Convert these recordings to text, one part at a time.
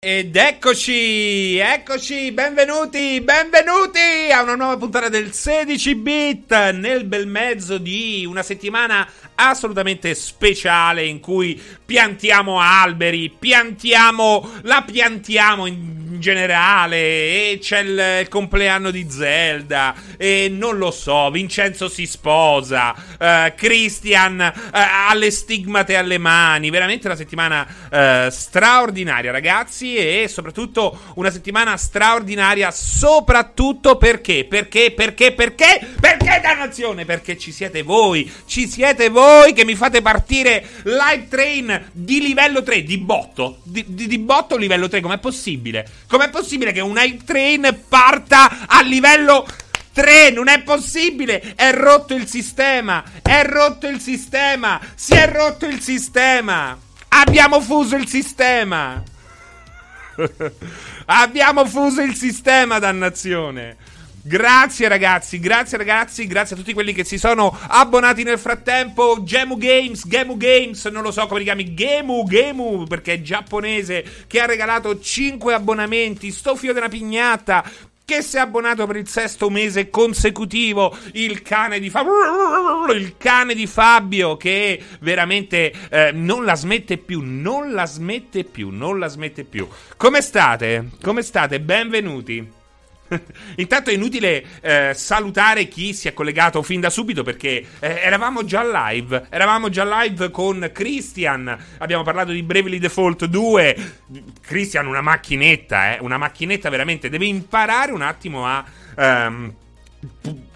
Ed eccoci, eccoci, benvenuti, benvenuti a una nuova puntata del 16 bit nel bel mezzo di una settimana assolutamente speciale in cui piantiamo alberi, piantiamo, la piantiamo in generale e c'è il, il compleanno di Zelda e non lo so, Vincenzo si sposa, uh, Christian uh, ha le stigmate alle mani, veramente una settimana uh, straordinaria ragazzi e soprattutto una settimana straordinaria soprattutto perché, perché, perché, perché, perché dannazione, perché ci siete voi, ci siete voi che mi fate partire Live Train di livello 3, di botto, di, di, di botto livello 3, com'è possibile? Com'è possibile che un hype train parta a livello 3? Non è possibile! È rotto il sistema! È rotto il sistema! Si è rotto il sistema! Abbiamo fuso il sistema! Abbiamo fuso il sistema, dannazione! Grazie ragazzi, grazie ragazzi, grazie a tutti quelli che si sono abbonati nel frattempo. Gemu Games, Gemu Games, non lo so come li chiami, Gemu, Gemu, perché è giapponese, che ha regalato 5 abbonamenti, sto fio della pignata che si è abbonato per il sesto mese consecutivo, il cane di Fabio, il cane di Fabio che veramente eh, non la smette più, non la smette più, non la smette più. Come state? Come state? Benvenuti. Intanto è inutile eh, salutare chi si è collegato fin da subito perché eh, eravamo già live. Eravamo già live con Christian. Abbiamo parlato di Bravely Default 2. Christian, una macchinetta, eh, una macchinetta veramente. Deve imparare un attimo a. Um,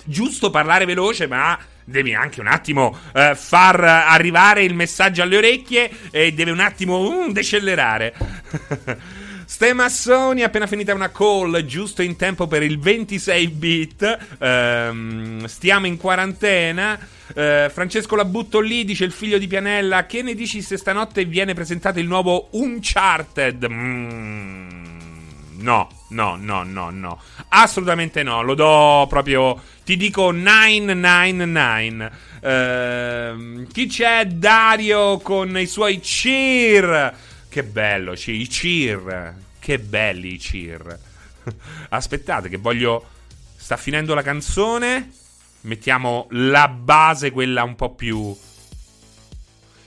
giusto parlare veloce, ma devi anche un attimo uh, far arrivare il messaggio alle orecchie e deve un attimo uh, decelerare. Ste massoni, appena finita una call, giusto in tempo per il 26 bit. Ehm, stiamo in quarantena. Eh, Francesco la butto lì, dice il figlio di Pianella. Che ne dici se stanotte viene presentato il nuovo Uncharted? Mm, no, no, no, no, no. Assolutamente no. Lo do proprio. Ti dico 999. Eh, chi c'è? Dario con i suoi cheer. Che bello, i cheer. Che belli i cheer. Aspettate che voglio... Sta finendo la canzone. Mettiamo la base, quella un po' più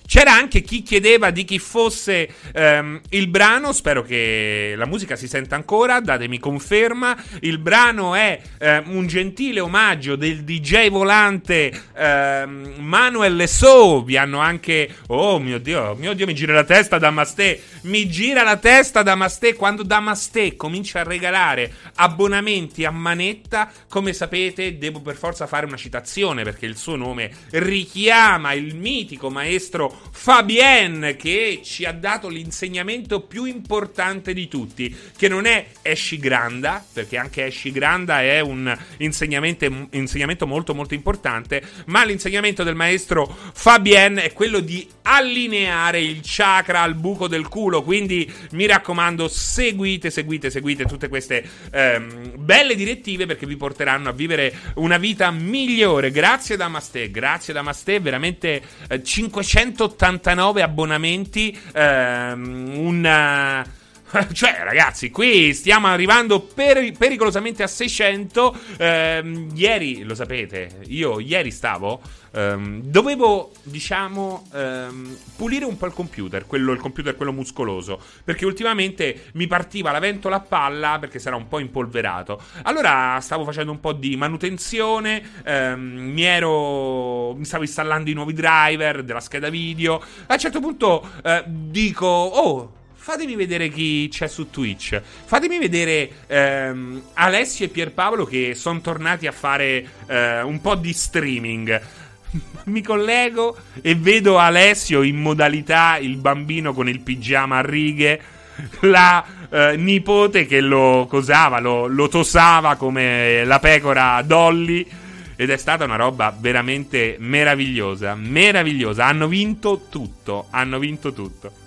c'era anche chi chiedeva di chi fosse um, il brano. Spero che la musica si senta ancora. Datemi conferma. Il brano è um, un gentile omaggio del DJ volante um, Manuel Leso. Vi hanno anche. Oh mio Dio, mio Dio, mi gira la testa Damasté. Mi gira la testa Damasté. Quando Damasté comincia a regalare abbonamenti a manetta, come sapete, devo per forza fare una citazione perché il suo nome richiama il mitico maestro Fabien che ci ha dato l'insegnamento più importante di tutti, che non è Esci Granda, perché anche Esci Granda è un insegnamento, insegnamento molto molto importante, ma l'insegnamento del maestro Fabien è quello di allineare il chakra al buco del culo, quindi mi raccomando seguite, seguite, seguite tutte queste ehm, belle direttive perché vi porteranno a vivere una vita migliore. Grazie Damaste, grazie Damaste, veramente eh, 500 189 abbonamenti, ehm, un... Cioè, ragazzi, qui stiamo arrivando per, pericolosamente a 600. Ehm, ieri, lo sapete, io ieri stavo. Ehm, dovevo, diciamo, ehm, pulire un po' il computer, quello, il computer quello muscoloso. Perché ultimamente mi partiva la ventola a palla perché sarà un po' impolverato. Allora stavo facendo un po' di manutenzione. Ehm, mi ero. Mi stavo installando i nuovi driver della scheda video. A un certo punto eh, dico: Oh fatemi vedere chi c'è su Twitch. Fatemi vedere ehm, Alessio e Pierpaolo che sono tornati a fare eh, un po' di streaming. Mi collego e vedo Alessio in modalità il bambino con il pigiama a righe. La eh, nipote che lo cosava, lo, lo tosava come la pecora Dolly. Ed è stata una roba veramente meravigliosa. Meravigliosa. Hanno vinto tutto. Hanno vinto tutto.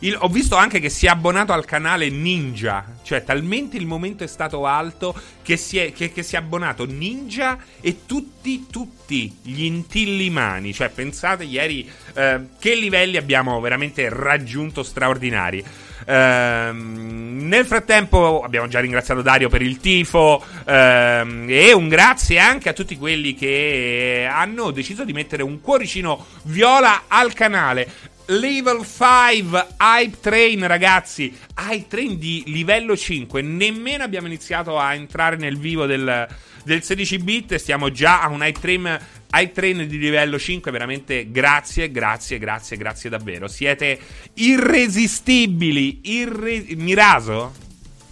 Il, ho visto anche che si è abbonato al canale Ninja. Cioè, talmente il momento è stato alto che si è, che, che si è abbonato Ninja e tutti, tutti gli intillimani. Cioè, pensate ieri eh, che livelli abbiamo veramente raggiunto straordinari. Ehm, nel frattempo abbiamo già ringraziato Dario per il tifo ehm, e un grazie anche a tutti quelli che hanno deciso di mettere un cuoricino viola al canale. Level 5 Hype Train, ragazzi. Hype Train di livello 5. Nemmeno abbiamo iniziato a entrare nel vivo del, del 16 bit. Stiamo già a un Hype Train, hype train di livello 5. Veramente grazie, grazie, grazie, grazie davvero. Siete irresistibili. Irre... Miraso?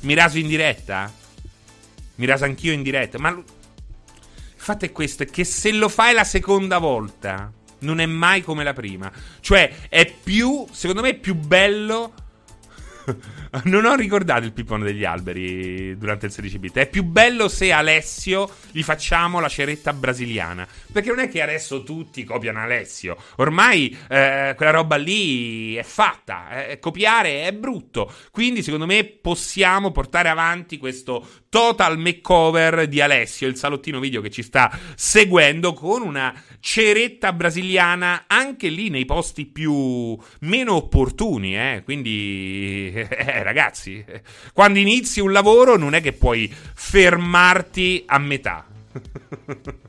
Miraso in diretta? Miraso anch'io in diretta. Ma il fatto è questo: che se lo fai la seconda volta non è mai come la prima. Cioè, è più, secondo me, è più bello. non ho ricordato il pippone degli alberi durante il 16 bit. È più bello se Alessio gli facciamo la ceretta brasiliana. Perché non è che adesso tutti copiano Alessio. Ormai eh, quella roba lì è fatta. Eh, copiare è brutto. Quindi, secondo me, possiamo portare avanti questo total makeover di Alessio, il salottino video che ci sta seguendo, con una ceretta brasiliana anche lì nei posti più meno opportuni. Eh? Quindi, eh, ragazzi, quando inizi un lavoro non è che puoi fermarti a metà.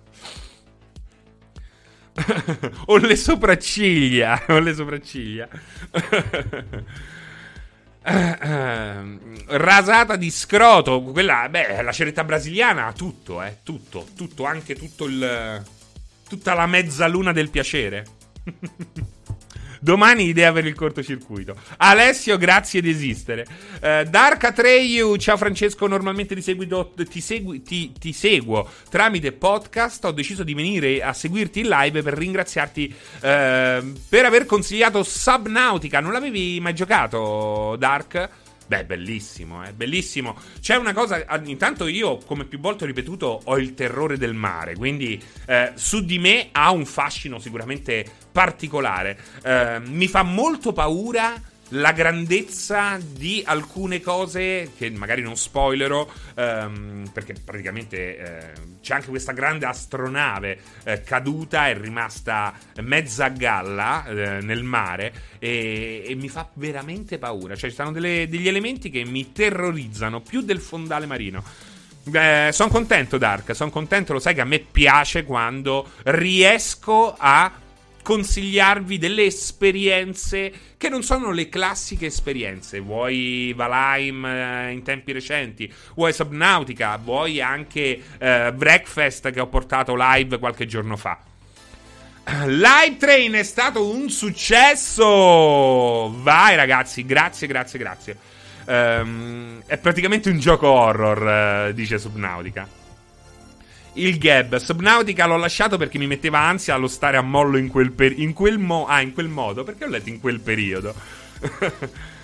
ho le sopracciglia, ho le sopracciglia. rasata di scroto, quella, beh, la ceretta brasiliana, tutto, eh, tutto, tutto, anche tutto il tutta la mezzaluna del piacere. Domani idea per il cortocircuito. Alessio, grazie di esistere. Uh, Dark Atreyu, ciao Francesco, normalmente ti, seguito, ti, segui, ti, ti, seguo tramite podcast. Ho deciso di venire a seguirti in live per ringraziarti uh, per aver consigliato Subnautica. Non l'avevi mai giocato, Dark? Beh, bellissimo, eh, bellissimo. C'è una cosa, intanto io, come più volte ho ripetuto, ho il terrore del mare, quindi eh, su di me ha un fascino sicuramente particolare. Eh, mi fa molto paura la grandezza di alcune cose che magari non spoilerò ehm, perché praticamente eh, c'è anche questa grande astronave eh, caduta e rimasta mezza a galla eh, nel mare e, e, mi fa veramente paura. Cioè ci sono delle, degli elementi che mi terrorizzano più del fondale marino. Eh, sono contento Dark sono contento. Lo sai che a me piace quando riesco a consigliarvi delle esperienze che non sono le classiche esperienze. Vuoi Valheim eh, in tempi recenti, vuoi Subnautica, vuoi anche eh, Breakfast che ho portato live qualche giorno fa. Live Train è stato un successo! Vai ragazzi, grazie, grazie, grazie. Um, è praticamente un gioco horror, uh, dice Subnautica il gab. Subnautica l'ho lasciato perché mi metteva ansia allo stare a mollo in quel, per- in quel, mo- ah, in quel modo. Perché ho letto in quel periodo?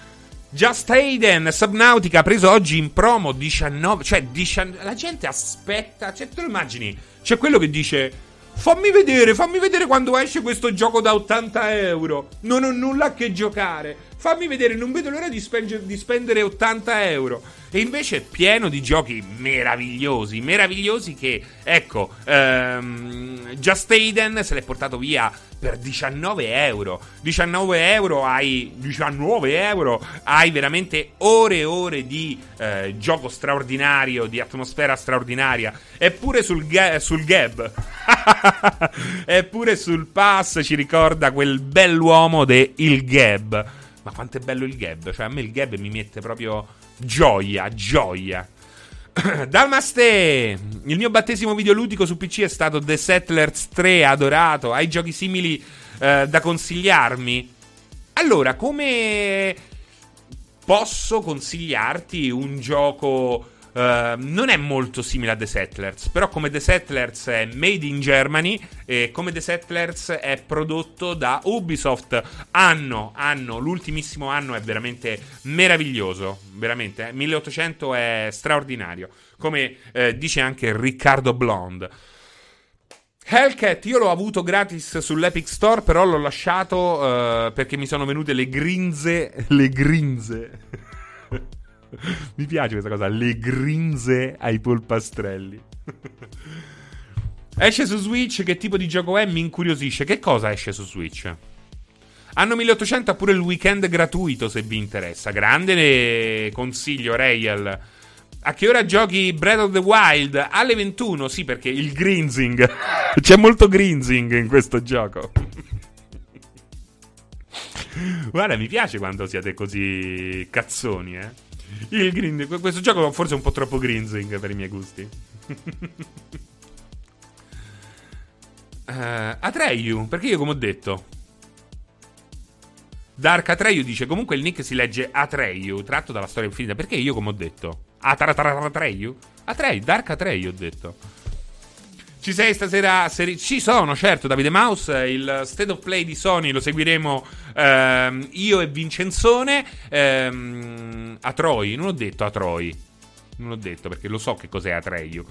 Just Hayden, Subnautica preso oggi in promo 19. Cioè, 19, la gente aspetta. Cioè, tu lo immagini? C'è quello che dice. Fammi vedere, fammi vedere quando esce questo gioco da 80 euro. Non ho nulla a che giocare. Fammi vedere, non vedo l'ora di, spenge- di spendere 80 euro. E invece è pieno di giochi meravigliosi, meravigliosi che, ecco, ehm, Just Aiden se l'è portato via per 19 euro. 19 euro hai 19 euro hai veramente ore e ore di eh, gioco straordinario, di atmosfera straordinaria. Eppure sul, ga- sul Gab. Eppure sul pass ci ricorda quel bell'uomo de Il Gab. Ma quanto è bello il Gab? Cioè, a me il Gab mi mette proprio Gioia, gioia. Dalmaste! Il mio battesimo videoludico su PC è stato The Settlers 3, adorato. Hai giochi simili eh, da consigliarmi? Allora, come posso consigliarti un gioco Uh, non è molto simile a The Settlers, però come The Settlers è made in Germany e come The Settlers è prodotto da Ubisoft. Anno, anno, l'ultimissimo anno è veramente meraviglioso, veramente. Eh? 1800 è straordinario, come eh, dice anche Riccardo Blonde. Hellcat io l'ho avuto gratis sull'Epic Store, però l'ho lasciato uh, perché mi sono venute le grinze. Le grinze. Mi piace questa cosa, le grinze ai polpastrelli. esce su Switch, che tipo di gioco è? Mi incuriosisce. Che cosa esce su Switch? Anno 1800 ha pure il weekend gratuito se vi interessa. Grande consiglio, Rayel. A che ora giochi Breath of the Wild? Alle 21, sì, perché il grinzing. C'è molto grinzing in questo gioco. Guarda, mi piace quando siete così cazzoni, eh. Il green, questo gioco forse è un po' troppo grinzing per i miei gusti. uh, Atreyu, perché io come ho detto Dark Atreyu dice comunque il nick si legge Atreyu, tratto dalla storia infinita. Perché io come ho detto? Atreyu? Atreyu, Dark Atreyu ho detto. Ci sei stasera? Seri- ci sono, certo, Davide Mouse. Il state of play di Sony lo seguiremo ehm, io e Vincenzone. Ehm, a Troy, non ho detto a Troy. Non l'ho detto perché lo so che cos'è Atreyu.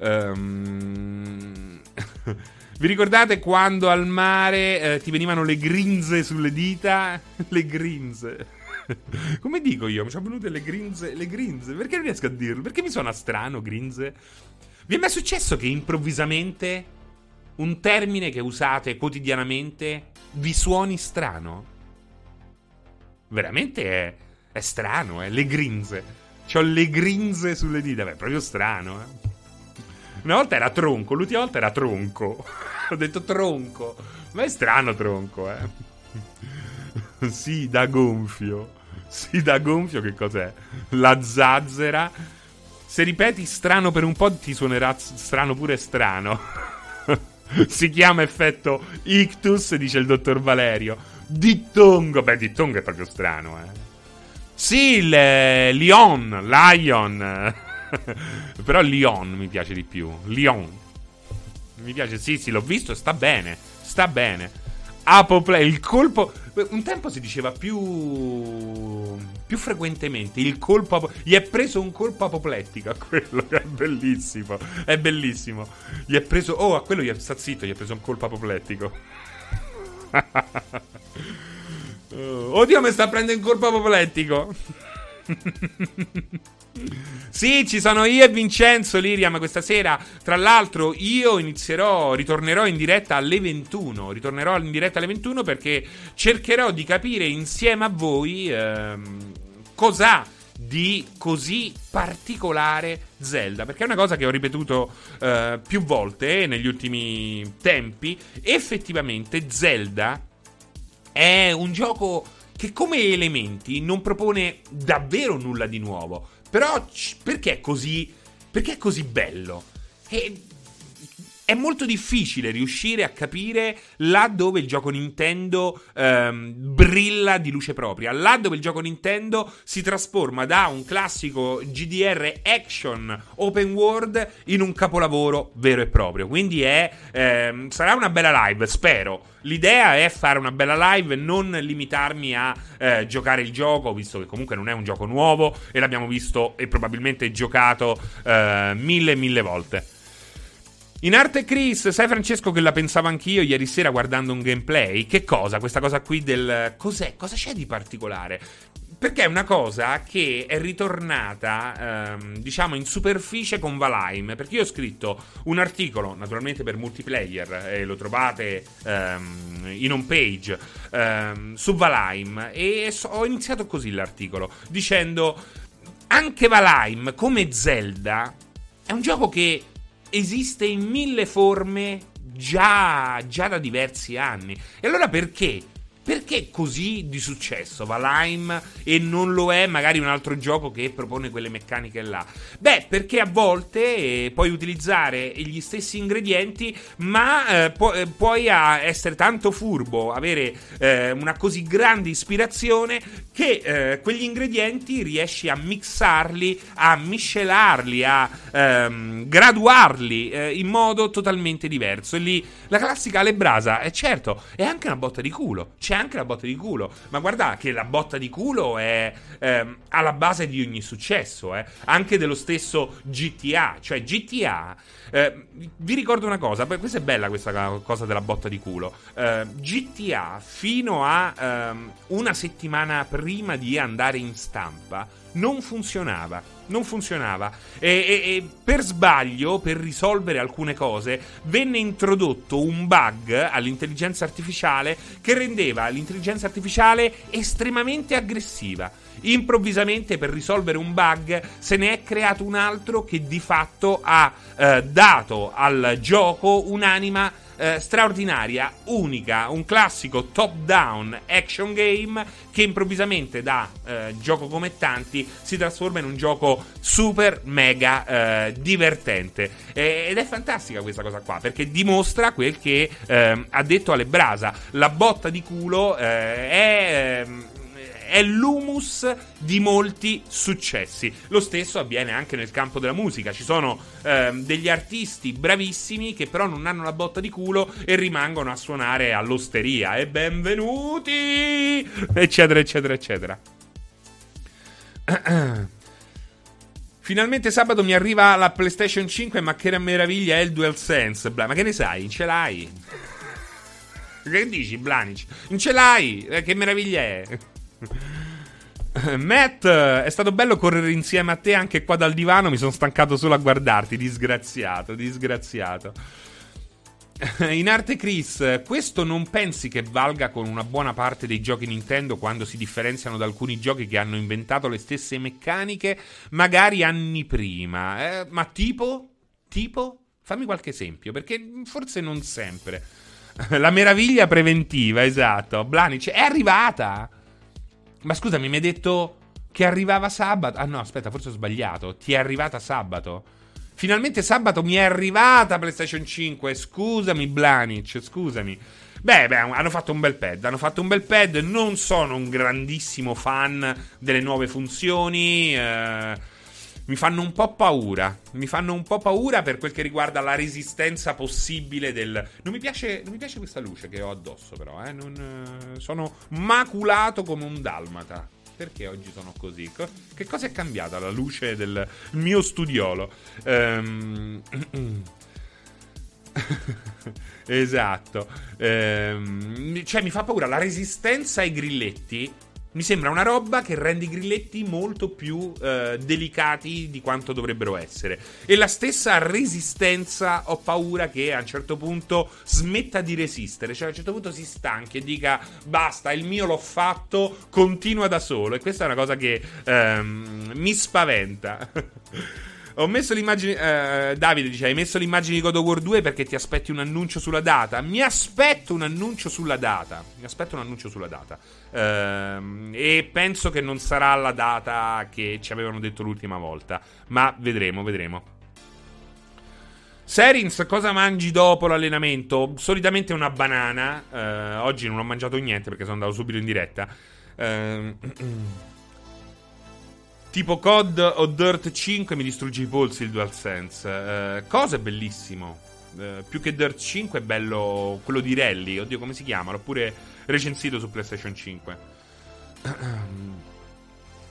Ehm. Vi ricordate quando al mare eh, ti venivano le grinze sulle dita? le grinze. Come dico io? Mi sono venute le grinze. Le grinze. Perché non riesco a dirlo? Perché mi suona strano, grinze? Vi è mai successo che improvvisamente un termine che usate quotidianamente vi suoni strano? Veramente è, è strano, eh? Le grinze. C'ho le grinze sulle dita. Beh, è proprio strano, eh? Una volta era tronco, l'ultima volta era tronco. Ho detto tronco. Ma è strano tronco, eh. sì, da gonfio. Sì, da gonfio che cos'è? La zazzera. Se ripeti strano per un po' ti suonerà strano pure strano. si chiama effetto ictus, dice il dottor Valerio. Dittongo. Beh, dittongo è proprio strano, eh. Sì, il Lion, Lion. Però Lyon mi piace di più. Lyon. Mi piace, sì, sì, l'ho visto, sta bene. Sta bene. Apoplay, il colpo. Un tempo si diceva più. più frequentemente. Il colpo. Apo... Gli è preso un colpo apoplettico a quello. È bellissimo. È bellissimo. Gli è preso. Oh, a quello gli è. Sta zitto, gli è preso un colpo apoplettico. oh, oddio, mi sta prendendo un colpo apoplettico. Sì, ci sono io e Vincenzo Liriam questa sera. Tra l'altro, io inizierò, ritornerò in diretta alle 21. Ritornerò in diretta alle 21 perché cercherò di capire insieme a voi ehm, cos'ha di così particolare Zelda. Perché è una cosa che ho ripetuto eh, più volte negli ultimi tempi. Effettivamente, Zelda è un gioco che come elementi non propone davvero nulla di nuovo. Però perché è così. Perché è così bello? E è molto difficile riuscire a capire là dove il gioco Nintendo ehm, brilla di luce propria, là dove il gioco Nintendo si trasforma da un classico GDR action open world in un capolavoro vero e proprio. Quindi è, ehm, sarà una bella live, spero. L'idea è fare una bella live, non limitarmi a eh, giocare il gioco, visto che comunque non è un gioco nuovo e l'abbiamo visto e probabilmente giocato eh, mille mille volte. In arte Chris, sai Francesco che la pensavo anch'io ieri sera guardando un gameplay? Che cosa? Questa cosa qui del... Cos'è? Cosa c'è di particolare? Perché è una cosa che è ritornata, ehm, diciamo, in superficie con Valheim. Perché io ho scritto un articolo, naturalmente per multiplayer, e lo trovate ehm, in home page, ehm, su Valheim. E so, ho iniziato così l'articolo, dicendo, anche Valheim, come Zelda, è un gioco che esiste in mille forme già, già da diversi anni. E allora perché perché così di successo Valheim e non lo è magari un altro gioco che propone quelle meccaniche là? Beh, perché a volte eh, puoi utilizzare gli stessi ingredienti, ma eh, pu- eh, puoi essere tanto furbo, avere eh, una così grande ispirazione che eh, quegli ingredienti riesci a mixarli, a miscelarli, a ehm, graduarli eh, in modo totalmente diverso. E lì la classica alebrasa, è certo, è anche una botta di culo. C'è anche la botta di culo. Ma guarda che la botta di culo è ehm, alla base di ogni successo, eh. anche dello stesso GTA. Cioè, GTA. Eh, vi ricordo una cosa, questa è bella questa cosa della botta di culo. Eh, GTA fino a ehm, una settimana prima di andare in stampa non funzionava. Non funzionava. E, e, e, per sbaglio, per risolvere alcune cose, venne introdotto un bug all'intelligenza artificiale che rendeva l'intelligenza artificiale estremamente aggressiva. Improvvisamente, per risolvere un bug, se ne è creato un altro che di fatto ha eh, dato al gioco un'anima eh, straordinaria, unica, un classico top-down action game che improvvisamente da eh, gioco come tanti si trasforma in un gioco super mega eh, divertente. ed è fantastica questa cosa qua perché dimostra quel che ehm, ha detto Ale Brasa. La botta di culo eh, è ehm, è l'humus di molti successi. Lo stesso avviene anche nel campo della musica. Ci sono ehm, degli artisti bravissimi che però non hanno la botta di culo e rimangono a suonare all'osteria. E benvenuti! Eccetera, eccetera, eccetera. Finalmente sabato mi arriva la PlayStation 5, ma che meraviglia è il DualSense. Ma che ne sai? Ce l'hai? Che dici, Blanic? Non ce l'hai? Eh, che meraviglia è? Matt, è stato bello correre insieme a te anche qua dal divano. Mi sono stancato solo a guardarti. Disgraziato, disgraziato. In arte Chris, questo non pensi che valga con una buona parte dei giochi Nintendo quando si differenziano da alcuni giochi che hanno inventato le stesse meccaniche, magari anni prima? Eh, ma tipo? Tipo? Fammi qualche esempio, perché forse non sempre. La meraviglia preventiva, esatto. Blanic è arrivata. Ma scusami, mi hai detto che arrivava sabato. Ah no, aspetta, forse ho sbagliato. Ti è arrivata sabato. Finalmente sabato mi è arrivata PlayStation 5. Scusami, Blanic, scusami. Beh, beh, hanno fatto un bel pad. Hanno fatto un bel pad. Non sono un grandissimo fan delle nuove funzioni. Eh, mi fanno un po' paura. Mi fanno un po' paura per quel che riguarda la resistenza possibile del. Non mi piace, non mi piace questa luce che ho addosso, però. Eh? Non, eh, sono maculato come un dalmata. Perché oggi sono così? che cosa è cambiata la luce del mio studiolo? Ehm. esatto. Ehm, cioè, mi fa paura la resistenza ai grilletti mi sembra una roba che rende i grilletti molto più eh, delicati di quanto dovrebbero essere. E la stessa resistenza ho paura che a un certo punto smetta di resistere, cioè a un certo punto si stanchi e dica basta, il mio l'ho fatto, continua da solo. E questa è una cosa che ehm, mi spaventa. Ho messo l'immagine. Eh, Davide dice: Hai messo l'immagine di God of War 2 perché ti aspetti un annuncio sulla data? Mi aspetto un annuncio sulla data. Mi aspetto un annuncio sulla data. Eh, e penso che non sarà la data che ci avevano detto l'ultima volta. Ma vedremo, vedremo. Serins, cosa mangi dopo l'allenamento? Solitamente una banana. Eh, oggi non ho mangiato niente perché sono andato subito in diretta. Eh. Tipo COD o Dirt 5 mi distrugge i polsi il DualSense. Eh, cosa è bellissimo. Eh, più che Dirt 5 è bello quello di Rally. Oddio, come si chiama? L'ho pure recensito su PlayStation 5.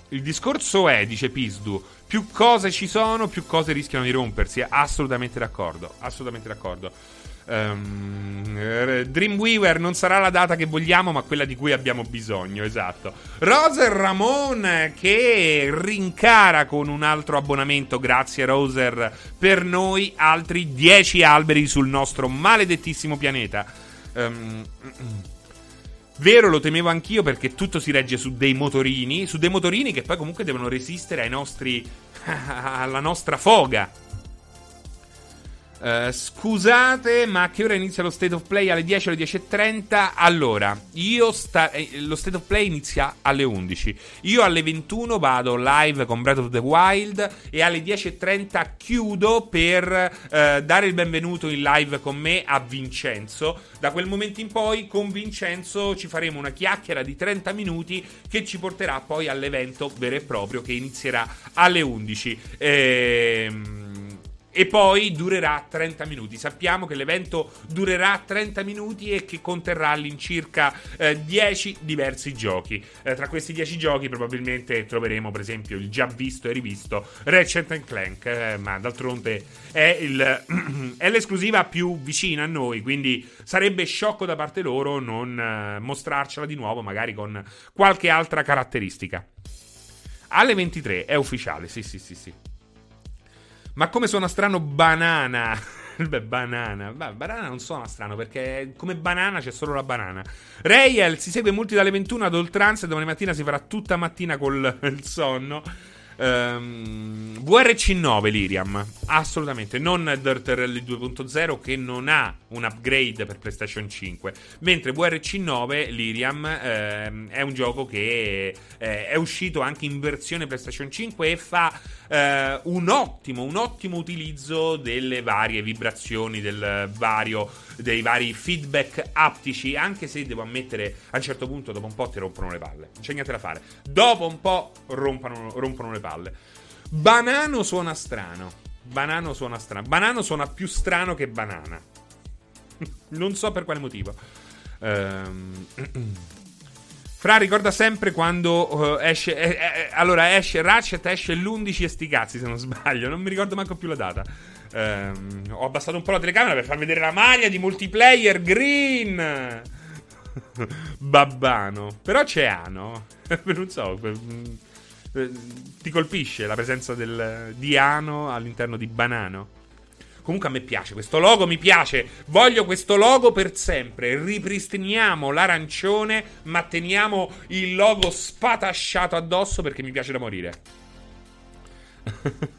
Il discorso è, dice Pisdu, più cose ci sono, più cose rischiano di rompersi. Assolutamente d'accordo. Assolutamente d'accordo. Um, Dreamweaver non sarà la data che vogliamo, ma quella di cui abbiamo bisogno. Esatto. Roser Ramon che rincara con un altro abbonamento. Grazie, Roser. Per noi, altri 10 alberi sul nostro maledettissimo pianeta. Um, Vero, lo temevo anch'io perché tutto si regge su dei motorini, su dei motorini che poi comunque devono resistere ai nostri alla nostra foga. Uh, scusate, ma a che ora inizia lo state of play? Alle 10 o alle 10.30? Allora, io sta- eh, lo state of play inizia alle 11. Io alle 21 vado live con Breath of the Wild e alle 10.30 chiudo per uh, dare il benvenuto in live con me a Vincenzo. Da quel momento in poi con Vincenzo ci faremo una chiacchiera di 30 minuti che ci porterà poi all'evento vero e proprio che inizierà alle 11. Ehm e poi durerà 30 minuti. Sappiamo che l'evento durerà 30 minuti e che conterrà all'incirca eh, 10 diversi giochi. Eh, tra questi 10 giochi probabilmente troveremo per esempio il già visto e rivisto Ratchet Clank, eh, ma d'altronde è, il, è, l'esclusiva più vicina a noi, quindi sarebbe sciocco da parte loro non eh, mostrarcela di nuovo magari con qualche altra caratteristica. Alle 23, è ufficiale, sì, sì, sì, sì. Ma come suona strano banana? Beh, banana. Beh, banana non suona strano perché come banana c'è solo la banana. Rayel si segue multi dalle 21 ad oltranza e domani mattina si farà tutta mattina col sonno. Um, VRC9 Liriam, assolutamente, non Dirt Rally 2.0 che non ha un upgrade per PlayStation 5, mentre VRC9 Liriam ehm, è un gioco che eh, è uscito anche in versione PlayStation 5 e fa eh, un ottimo, un ottimo utilizzo delle varie vibrazioni, del vario, dei vari feedback aptici, anche se devo ammettere a un certo punto dopo un po' ti rompono le palle, c'è niente da fare, dopo un po' rompano, rompono le palle. Banano suona strano. Banano suona strano. Banano suona più strano che banana. non so per quale motivo. Ehm. Fra ricorda sempre quando uh, esce. Eh, eh, allora esce Ratchet, esce l'11 e sti cazzi, se non sbaglio. Non mi ricordo manco più la data. Um, ho abbassato un po' la telecamera per far vedere la maglia di multiplayer green. Babbano. Però c'è Ano. non so. Eh, ti colpisce la presenza del, di Ano all'interno di Banano? Comunque a me piace questo logo, mi piace. Voglio questo logo per sempre. Ripristiniamo l'arancione, ma teniamo il logo spatasciato addosso perché mi piace da morire.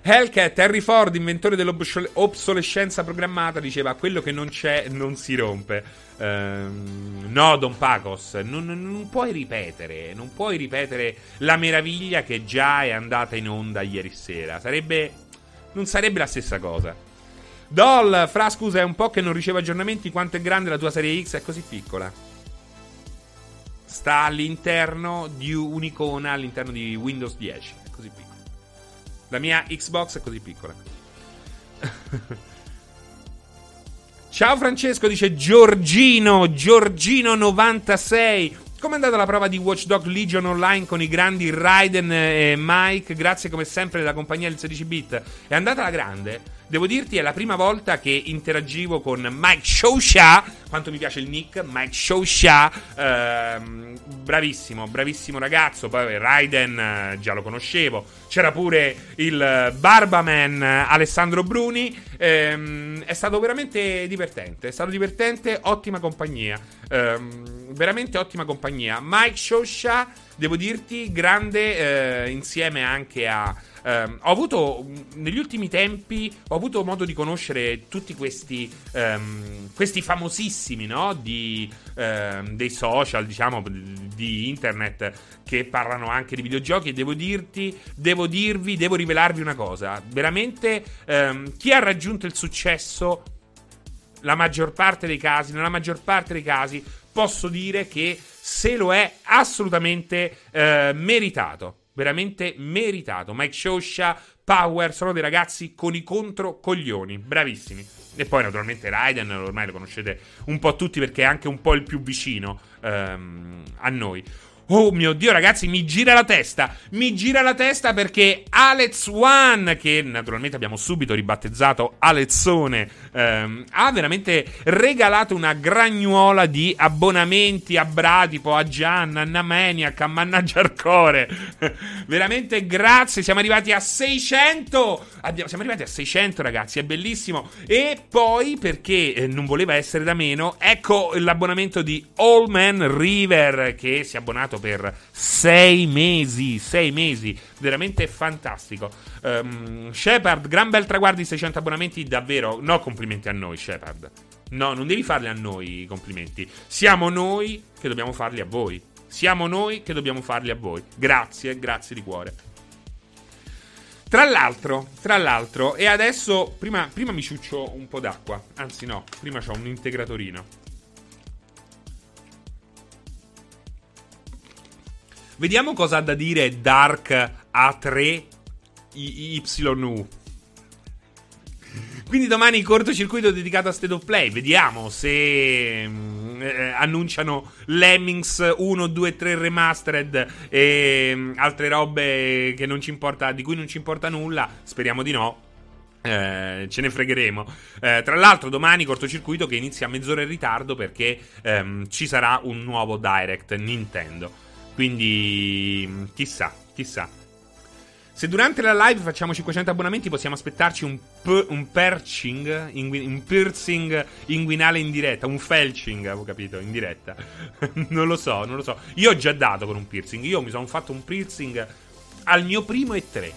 Hellcat, Harry Ford, inventore dell'obsolescenza programmata, diceva quello che non c'è non si rompe. Ehm, no, Don Pacos, non, non, puoi ripetere, non puoi ripetere la meraviglia che già è andata in onda ieri sera. Sarebbe non sarebbe la stessa cosa. Doll, fra scusa, è un po' che non riceve aggiornamenti. Quanto è grande la tua serie X? È così piccola. Sta all'interno di un'icona all'interno di Windows 10. È così piccola. La mia Xbox è così piccola. Ciao Francesco, dice Giorgino, Giorgino96. Come è andata la prova di Watchdog Legion Online con i grandi Raiden e Mike? Grazie come sempre della compagnia del 16 bit. È andata alla grande? Devo dirti, è la prima volta che interagivo con Mike Showsha. Quanto mi piace il nick, Mike Showsha. Ehm, bravissimo, bravissimo ragazzo. Poi Raiden eh, già lo conoscevo. C'era pure il Barbaman Alessandro Bruni. Ehm, è stato veramente divertente. È stato divertente, ottima compagnia. Ehm, veramente ottima compagnia. Mike Showsha, devo dirti, grande eh, insieme anche a Um, ho avuto negli ultimi tempi ho avuto modo di conoscere tutti questi, um, questi famosissimi no? di, um, dei social, diciamo, di internet che parlano anche di videogiochi. E devo dirti, devo dirvi, devo rivelarvi una cosa: veramente chi ha raggiunto il successo, la maggior parte dei casi, nella maggior parte dei casi, posso dire che se lo è assolutamente uh, meritato veramente meritato. Mike Shosha, Power, sono dei ragazzi con i controcoglioni, bravissimi. E poi naturalmente Raiden, ormai lo conoscete un po' tutti perché è anche un po' il più vicino ehm, a noi. Oh mio Dio, ragazzi, mi gira la testa. Mi gira la testa perché Alex One, che naturalmente abbiamo subito ribattezzato Alezzone, ehm, ha veramente regalato una gragnuola di abbonamenti a Bratipo, a Gianna, a Namaniac, a Mannaggia Arcore. veramente grazie, siamo arrivati a 600. Abbiamo, siamo arrivati a 600, ragazzi, è bellissimo. E poi, perché eh, non voleva essere da meno, ecco l'abbonamento di All Man River, che si è abbonato per sei mesi, sei mesi, veramente fantastico. Um, Shepard, gran bel traguardo di 600 abbonamenti, davvero, no complimenti a noi Shepard. No, non devi farli a noi i complimenti. Siamo noi che dobbiamo farli a voi. Siamo noi che dobbiamo farli a voi. Grazie, grazie di cuore. Tra l'altro, tra l'altro, e adesso prima, prima mi ciuccio un po' d'acqua. Anzi, no, prima ho un integratorino. Vediamo cosa ha da dire Dark A3 YU. Quindi domani cortocircuito dedicato a State of Play. Vediamo se mm, eh, annunciano Lemmings 1, 2, 3 Remastered e mm, altre robe importa, di cui non ci importa nulla. Speriamo di no. Eh, ce ne fregheremo. Eh, tra l'altro, domani cortocircuito che inizia a mezz'ora in ritardo perché ehm, ci sarà un nuovo direct Nintendo. Quindi chissà, Chissà. Se durante la live facciamo 500 abbonamenti, possiamo aspettarci un, p- un perching, ingui- un piercing inguinale in diretta, un felching, avevo capito, in diretta. non lo so, non lo so. Io ho già dato con un piercing. Io mi sono fatto un piercing al mio primo E3.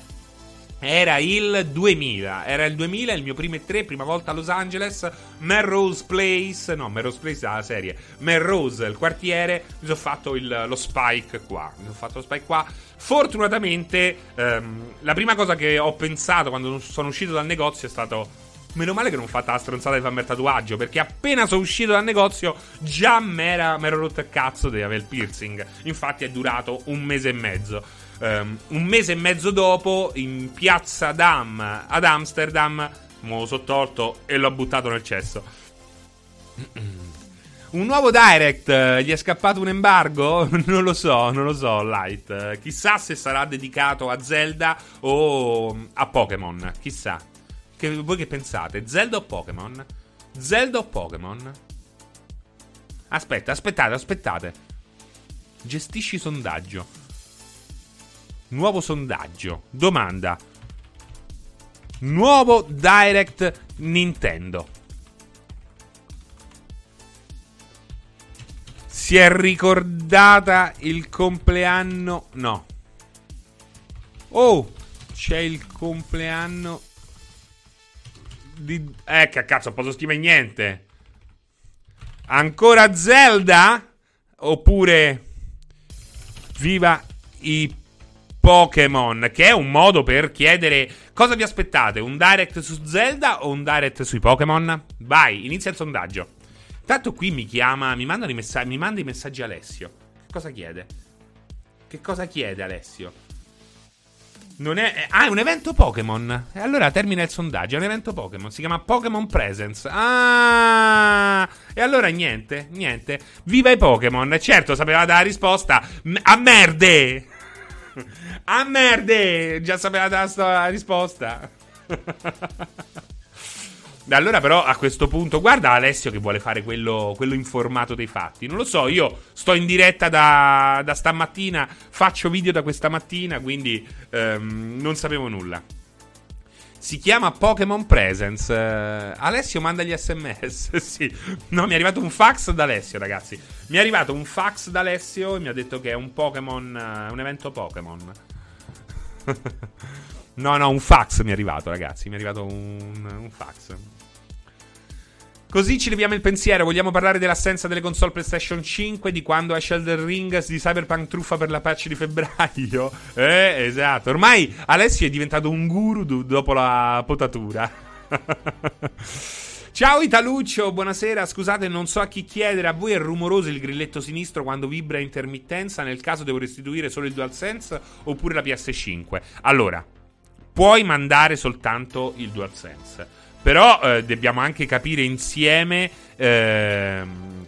Era il 2000, era il 2000, il mio primo E3, prima volta a Los Angeles, Melrose Place, no, Melrose Place è la serie, Melrose, il quartiere, mi sono fatto il, lo spike qua, mi sono fatto lo spike qua. Fortunatamente, ehm, la prima cosa che ho pensato quando sono uscito dal negozio è stato... Meno male che non ho fatto la stronzata di farmi il tatuaggio. Perché appena sono uscito dal negozio, già mi ero rotto il cazzo di avere il piercing. Infatti, è durato un mese e mezzo. Um, un mese e mezzo dopo, in piazza Dam ad Amsterdam, me lo so tolto e l'ho buttato nel cesso. Un nuovo direct, gli è scappato un embargo? Non lo so, non lo so, Light. Chissà se sarà dedicato a Zelda o a Pokémon. Chissà. Che, voi che pensate? Zelda o Pokémon? Zelda o Pokémon? Aspetta, aspettate, aspettate. Gestisci sondaggio. Nuovo sondaggio. Domanda. Nuovo Direct Nintendo. Si è ricordata il compleanno. No. Oh, c'è il compleanno di. Eh, che cazzo, posso scrivere niente. Ancora Zelda? Oppure. Viva i Pokémon, che è un modo per chiedere cosa vi aspettate, un direct su Zelda o un direct sui Pokémon? Vai, inizia il sondaggio. Tanto qui mi chiama, mi, manda i messaggi, mi manda i messaggi Alessio. Che cosa chiede? Che cosa chiede Alessio? Non è. Ah, è un evento Pokémon. E allora termina il sondaggio. È un evento Pokémon. Si chiama Pokémon Presence. Ah! E allora niente, niente. Viva i Pokémon. Certo, sapeva dare la risposta. A merde! A merde! Già sapeva dare la risposta. Allora, però, a questo punto, guarda Alessio che vuole fare quello, quello informato dei fatti. Non lo so, io sto in diretta da, da stamattina, faccio video da questa mattina, quindi ehm, non sapevo nulla. Si chiama Pokémon Presence. Uh, Alessio manda gli sms. sì. No, mi è arrivato un fax da Alessio, ragazzi. Mi è arrivato un fax da Alessio e mi ha detto che è un Pokémon. Uh, un evento Pokémon. no, no, un fax mi è arrivato, ragazzi. Mi è arrivato un, un fax. Così ci leviamo il pensiero. Vogliamo parlare dell'assenza delle console PlayStation 5, di quando esce Elden Ring, di Cyberpunk truffa per la patch di febbraio? Eh, esatto. Ormai Alessio è diventato un guru do- dopo la potatura. Ciao Italuccio, buonasera. Scusate, non so a chi chiedere. A voi è rumoroso il grilletto sinistro quando vibra a intermittenza? Nel caso devo restituire solo il DualSense oppure la PS5? Allora, puoi mandare soltanto il DualSense. Però eh, dobbiamo anche capire insieme eh,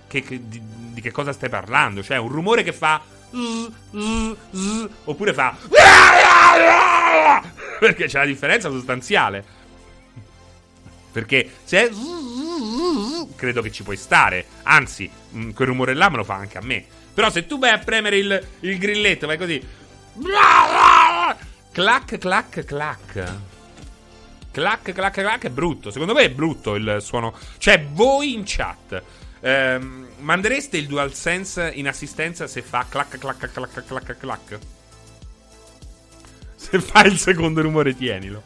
che, che, di, di, che cosa stai parlando. Cioè, un rumore che fa. Zzz, zzz, oppure fa. Perché c'è la differenza sostanziale. Perché se è. Credo che ci puoi stare. Anzi, mm, quel rumore là me lo fa anche a me. Però se tu vai a premere il, il grilletto, vai così. Clac, clac, clac. Clac, clac, clac, è brutto. Secondo me è brutto il suono. Cioè, voi in chat. Ehm, mandereste il DualSense in assistenza se fa clac, clac, clac, clac, clac? Se fa il secondo rumore, tienilo.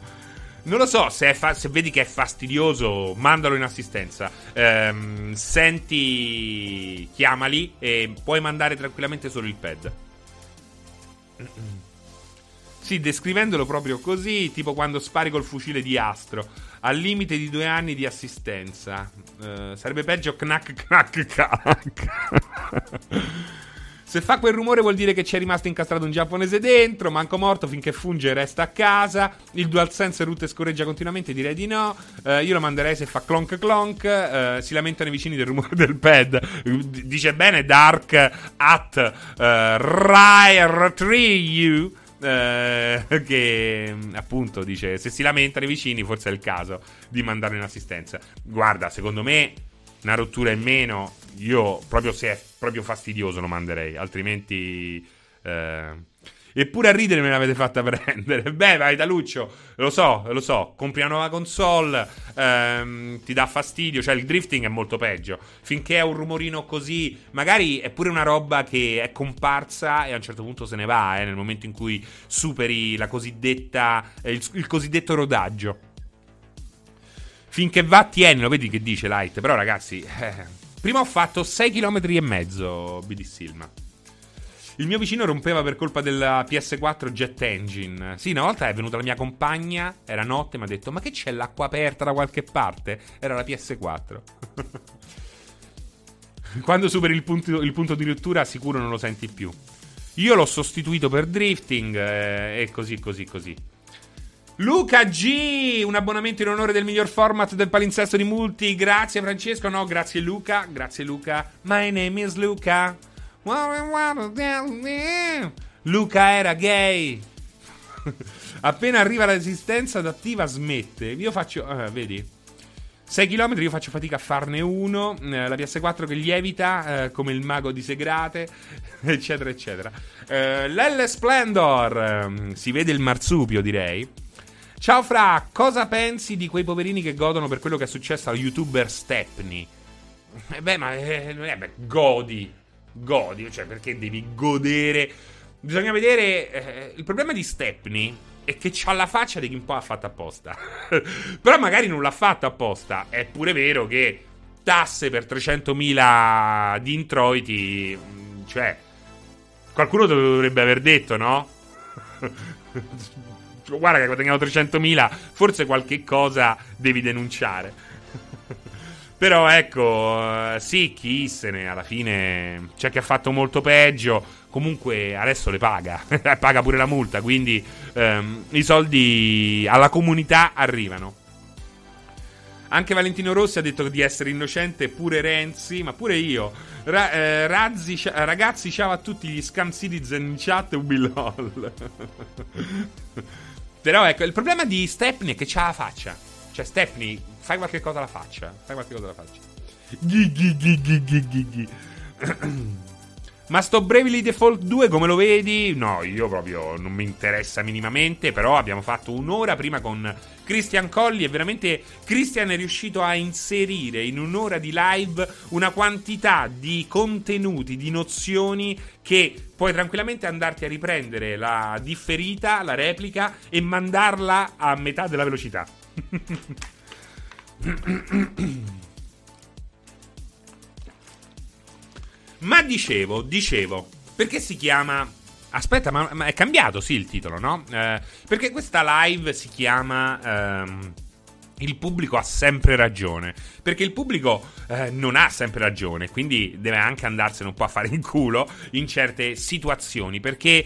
Non lo so, se, fa- se, vedi che è fastidioso, mandalo in assistenza. Ehm, senti, chiamali e puoi mandare tranquillamente solo il pad. Sì, descrivendolo proprio così, tipo quando spari col fucile di Astro. Al limite di due anni di assistenza. Uh, sarebbe peggio knack knack knack. Se fa quel rumore vuol dire che ci è rimasto incastrato un giapponese dentro. Manco morto finché funge e resta a casa. Il DualSense root e scorreggia continuamente. Direi di no. Uh, io lo manderei se fa clonk clonk. Uh, si lamentano i vicini del rumore del pad. Dice bene Dark at uh, Rire 3U. Eh, che appunto dice: Se si lamentano i vicini, forse è il caso di mandarlo in assistenza. Guarda, secondo me, una rottura in meno. Io proprio se è proprio fastidioso lo manderei, altrimenti. Eh, Eppure a ridere me l'avete fatta prendere. Beh, vai, Taluccio. Lo so, lo so. Compri una nuova console. Ehm, ti dà fastidio. Cioè, il drifting è molto peggio. Finché è un rumorino così. Magari è pure una roba che è comparsa e a un certo punto se ne va. Eh, nel momento in cui superi la cosiddetta. Eh, il, il cosiddetto rodaggio. Finché va, tienilo. Vedi che dice Light. Però, ragazzi. Eh, prima ho fatto 6 km e mezzo. BD Silma. Il mio vicino rompeva per colpa della PS4 Jet Engine. Sì, una volta è venuta la mia compagna, era notte, mi ha detto: Ma che c'è l'acqua aperta da qualche parte? Era la PS4. Quando superi il punto, il punto, di rottura, sicuro non lo senti più. Io l'ho sostituito per drifting eh, e così, così, così. Luca G, un abbonamento in onore del miglior format del palinsesto di multi. Grazie Francesco, no, grazie Luca, grazie Luca. My name is Luca. Luca era gay. Appena arriva la resistenza adattiva smette. Io faccio... Eh, vedi? 6 km io faccio fatica a farne uno. Eh, la PS4 che lievita eh, come il mago di Segrate, eccetera, eccetera. Eh, L'L Splendor. Ehm, si vede il marsupio, direi. Ciao Fra, cosa pensi di quei poverini che godono per quello che è successo al youtuber Stepney? Eh beh, ma eh, beh, godi godi, cioè perché devi godere. Bisogna vedere. Eh, il problema di Stepney è che c'ha la faccia di chi un po' ha fatto apposta. Però magari non l'ha fatto apposta. È pure vero che tasse per 300.000 di introiti. Mm, cioè, qualcuno dovrebbe aver detto, no? Guarda che guadagniamo 300.000, forse qualche cosa devi denunciare. Però ecco, eh, sì, chi se ne alla fine c'è chi ha fatto molto peggio. Comunque adesso le paga, paga pure la multa, quindi ehm, i soldi alla comunità arrivano. Anche Valentino Rossi ha detto di essere innocente, pure Renzi, ma pure io. Ra- eh, Razzi, ragazzi, ciao a tutti gli scam citizen in chat ubilol. Però ecco, il problema di Stepney è che c'ha la faccia. Cioè, Stepney fai qualche cosa alla faccia. Fai qualche cosa alla faccia. Ghi. Ma sto Bravely Default 2 come lo vedi? No, io proprio non mi interessa minimamente, però abbiamo fatto un'ora prima con Christian Colli e veramente Christian è riuscito a inserire in un'ora di live una quantità di contenuti, di nozioni che puoi tranquillamente andarti a riprendere la differita, la replica e mandarla a metà della velocità. Ma dicevo, dicevo, perché si chiama... Aspetta, ma, ma, è cambiato sì il titolo, no? Eh, perché questa live si chiama... Ehm, il pubblico ha sempre ragione. Perché il pubblico eh, non ha sempre ragione, quindi deve anche andarsene un po' a fare in culo in certe situazioni. Perché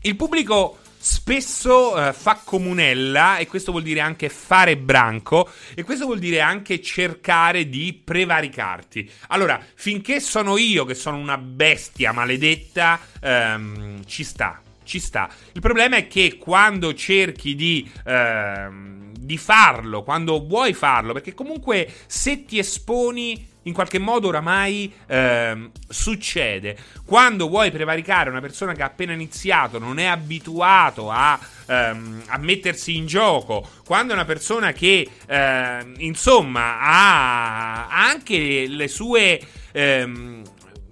il pubblico spesso eh, fa comunella e questo vuol dire anche fare branco e questo vuol dire anche cercare di prevaricarti. Allora, finché sono io che sono una bestia maledetta, ehm, ci sta, ci sta. Il problema è che quando cerchi di, ehm, di farlo, quando vuoi farlo, perché comunque se ti esponi in qualche modo oramai ehm, succede. Quando vuoi prevaricare una persona che ha appena iniziato, non è abituato a, ehm, a mettersi in gioco, quando è una persona che ehm, insomma ha, anche le sue ehm,